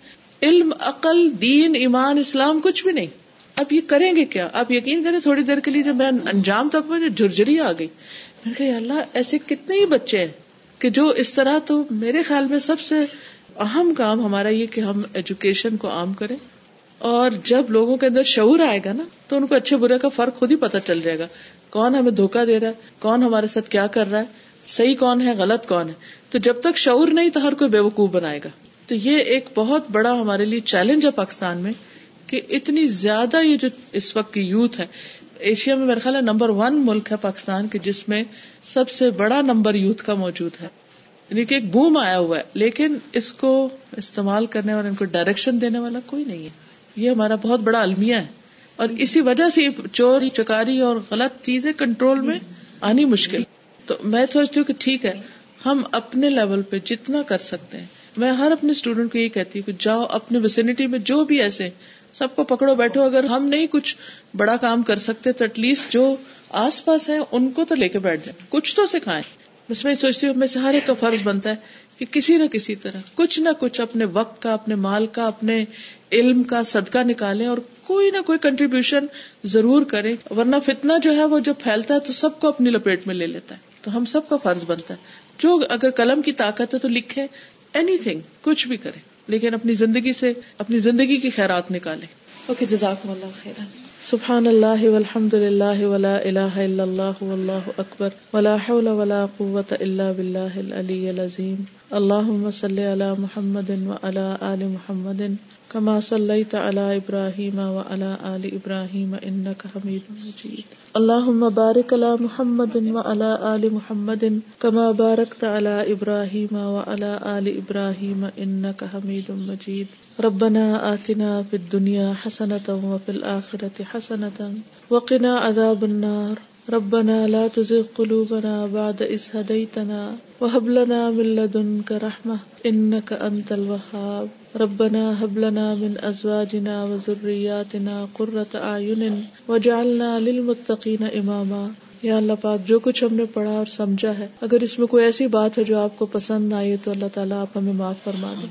علم، عقل، دین، ایمان، اسلام کچھ بھی نہیں۔ اب یہ کریں گے کیا؟ آپ یقین کریں تھوڑی دیر کے لیے جب میں انجام تک مجھے جھرجری آ گئی۔ میں کہ اللہ، ایسے کتنے ہی بچے ہیں کہ جو اس طرح تو میرے خیال میں سب سے اہم کام ہمارا یہ کہ ہم ایجوکیشن کو عام کریں۔ اور جب لوگوں کے اندر شعور آئے گا نا، تو ان کو اچھے برے کا فرق خود ہی پتہ چل جائے گا۔ کون ہمیں دھوکا دے رہا ہے؟ کون ہمارے ساتھ کیا کر رہا ہے؟ صحیح کون ہے؟ غلط کون ہے؟ تو جب تک شعور نہیں تو ہر کوئی بے وقوف بنائے گا۔ تو یہ ایک بہت بڑا ہمارے لیے چیلنج ہے پاکستان میں کہ اتنی زیادہ یہ جو اس وقت کی یوتھ ہے، ایشیا میں میرا خیال ہے نمبر ون ملک ہے پاکستان کے جس میں سب سے بڑا نمبر یوتھ کا موجود ہے۔ یعنی کہ ایک بوم آیا ہوا ہے، لیکن اس کو استعمال کرنے والا، ان کو ڈائریکشن دینے والا کوئی نہیں ہے۔ یہ ہمارا بہت بڑا المیہ ہے۔ اور اسی وجہ سے چوری، چکاری اور غلط چیزیں کنٹرول میں آنی مشکل۔ تو میں سوچتی ہوں کہ ٹھیک ہے، ہم اپنے لیول پہ جتنا کر سکتے ہیں میں ہر اپنے اسٹوڈینٹ کو یہی کہتی ہوں کہ جاؤ اپنے ویسینٹی میں جو بھی ایسے سب کو پکڑو، بیٹھو، اگر ہم نہیں کچھ بڑا کام کر سکتے تو ایٹ لیسٹ جو آس پاس ہیں ان کو تو لے کے بیٹھ جائیں۔ کچھ تو سکھائیں۔ بس میں سوچتی ہوں، میں سے ہر ایک کا فرض بنتا ہے کہ کسی نہ کسی طرح کچھ نہ کچھ اپنے وقت کا، اپنے مال کا، اپنے علم کا صدقہ نکالے اور کوئی نہ کوئی کنٹریبیوشن ضرور کرے ورنہ فتنا جو ہے وہ جو پھیلتا ہے تو سب کو اپنی لپیٹ میں لے لیتا ہے۔ تو ہم سب کا فرض بنتا ہے۔ جو اگر قلم کی طاقت ہے تو لکھے اینی تھنگ کچھ بھی کرے لیکن اپنی زندگی سے اپنی زندگی کی خیرات نکالے اوکے جزاک اللہ خیر سبحان اللہ والحمد للہ ولا الہ الا اللہ واللہ اکبر ولا حول ولا قوة الا باللہ العلی العظیم۔ اللہم صلی علی محمد وعلی آل محمد۔ كما صليت على ابراهيم وعلى ال ابراهيم انك حميد مجيد اللهم بارك على محمد وعلى ال محمد كما باركت على ابراهيم وعلى ال ابراهيم انك حميد مجيد ربنا آتنا في الدنيا حسنة وفي الآخرة حسنة وقنا عذاب النار. ربنا لا تزغ قلوبنا بعد إذ هديتنا وهب لنا من لدنك رحمة إنك أنت الوهاب ربنا هب لنا من أزواجنا وذرياتنا قرة أعين واجعلنا للمتقين إماما یا اللہ پاک، جو کچھ ہم نے پڑھا اور سمجھا ہے، اگر اس میں کوئی ایسی بات ہے جو آپ کو پسند آئی تو اللہ تعالیٰ آپ ہمیں معاف فرما دیں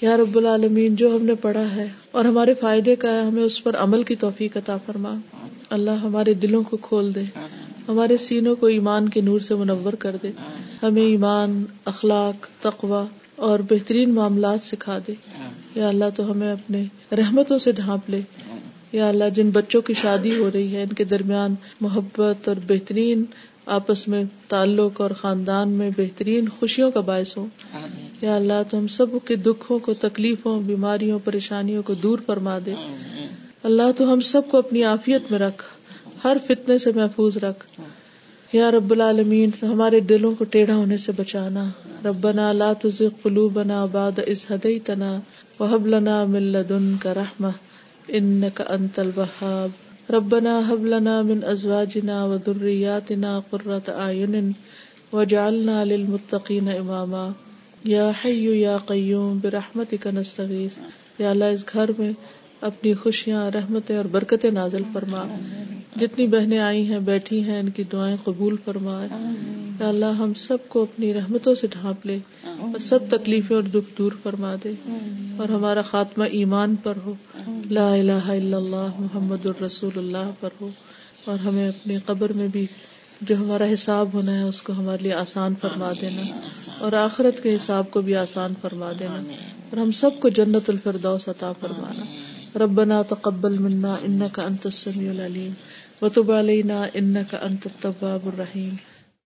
یا رب العالمین، جو ہم نے پڑھا ہے اور ہمارے فائدے کا ہے، ہمیں اس پر عمل کی توفیق عطا فرما۔ اللہ ہمارے دلوں کو کھول دے، ہمارے سینوں کو ایمان کے نور سے منور کر دے۔ ہمیں ایمان، اخلاق تقوا اور بہترین معاملات سکھا دے۔ یا اللہ تو ہمیں اپنے رحمتوں سے ڈھانپ لے۔ یا اللہ جن بچوں کی شادی ہو رہی ہے ان کے درمیان محبت اور بہترین آپس میں تعلق اور خاندان میں بہترین خوشیوں کا باعث ہو۔ یا اللہ تو ہم سب کے دکھوں کو تکلیفوں بیماریوں پریشانیوں کو دور فرما دے۔ اللہ تو ہم سب کو اپنی عافیت میں رکھ ہر فتنے سے محفوظ رکھ۔ یا رب العالمین، ہمارے دلوں کو ٹیڑھا ہونے سے بچانا۔ ربنا لا تزغ قلوبنا بعد اذ هديتنا وهب لنا من لدنك رحمة انك انت الوهاب ربنا هب لنا من ازواجنا وذرياتنا قرة اعين واجعلنا للمتقين اماما۔ یا حی یا قیوم، برحمتک نستغیث۔ یا اللہ، اس گھر میں اپنی خوشیاں، رحمتیں اور برکتیں نازل فرما۔ جتنی بہنیں آئی ہیں، بیٹھی ہیں، ان کی دعائیں قبول فرما۔ یا اللہ، ہم سب کو اپنی رحمتوں سے ڈھانپ لے اور سب تکلیفیں اور دکھ دور فرما دے اور ہمارا خاتمہ ایمان پر ہو۔ لا الہ الا اللہ، محمد الرسول اللہ پر ہو۔ اور ہمیں اپنی قبر میں بھی جو ہمارا حساب ہونا ہے، اس کو ہمارے لیے آسان فرما دینا۔ اور آخرت کے حساب کو بھی آسان فرما دینا۔ اور ہم سب کو جنت الفردوس عطا فرمانا۔ ربنا تقبل منا انك انت السميع العليم وتب علينا انك انت التواب الرحيم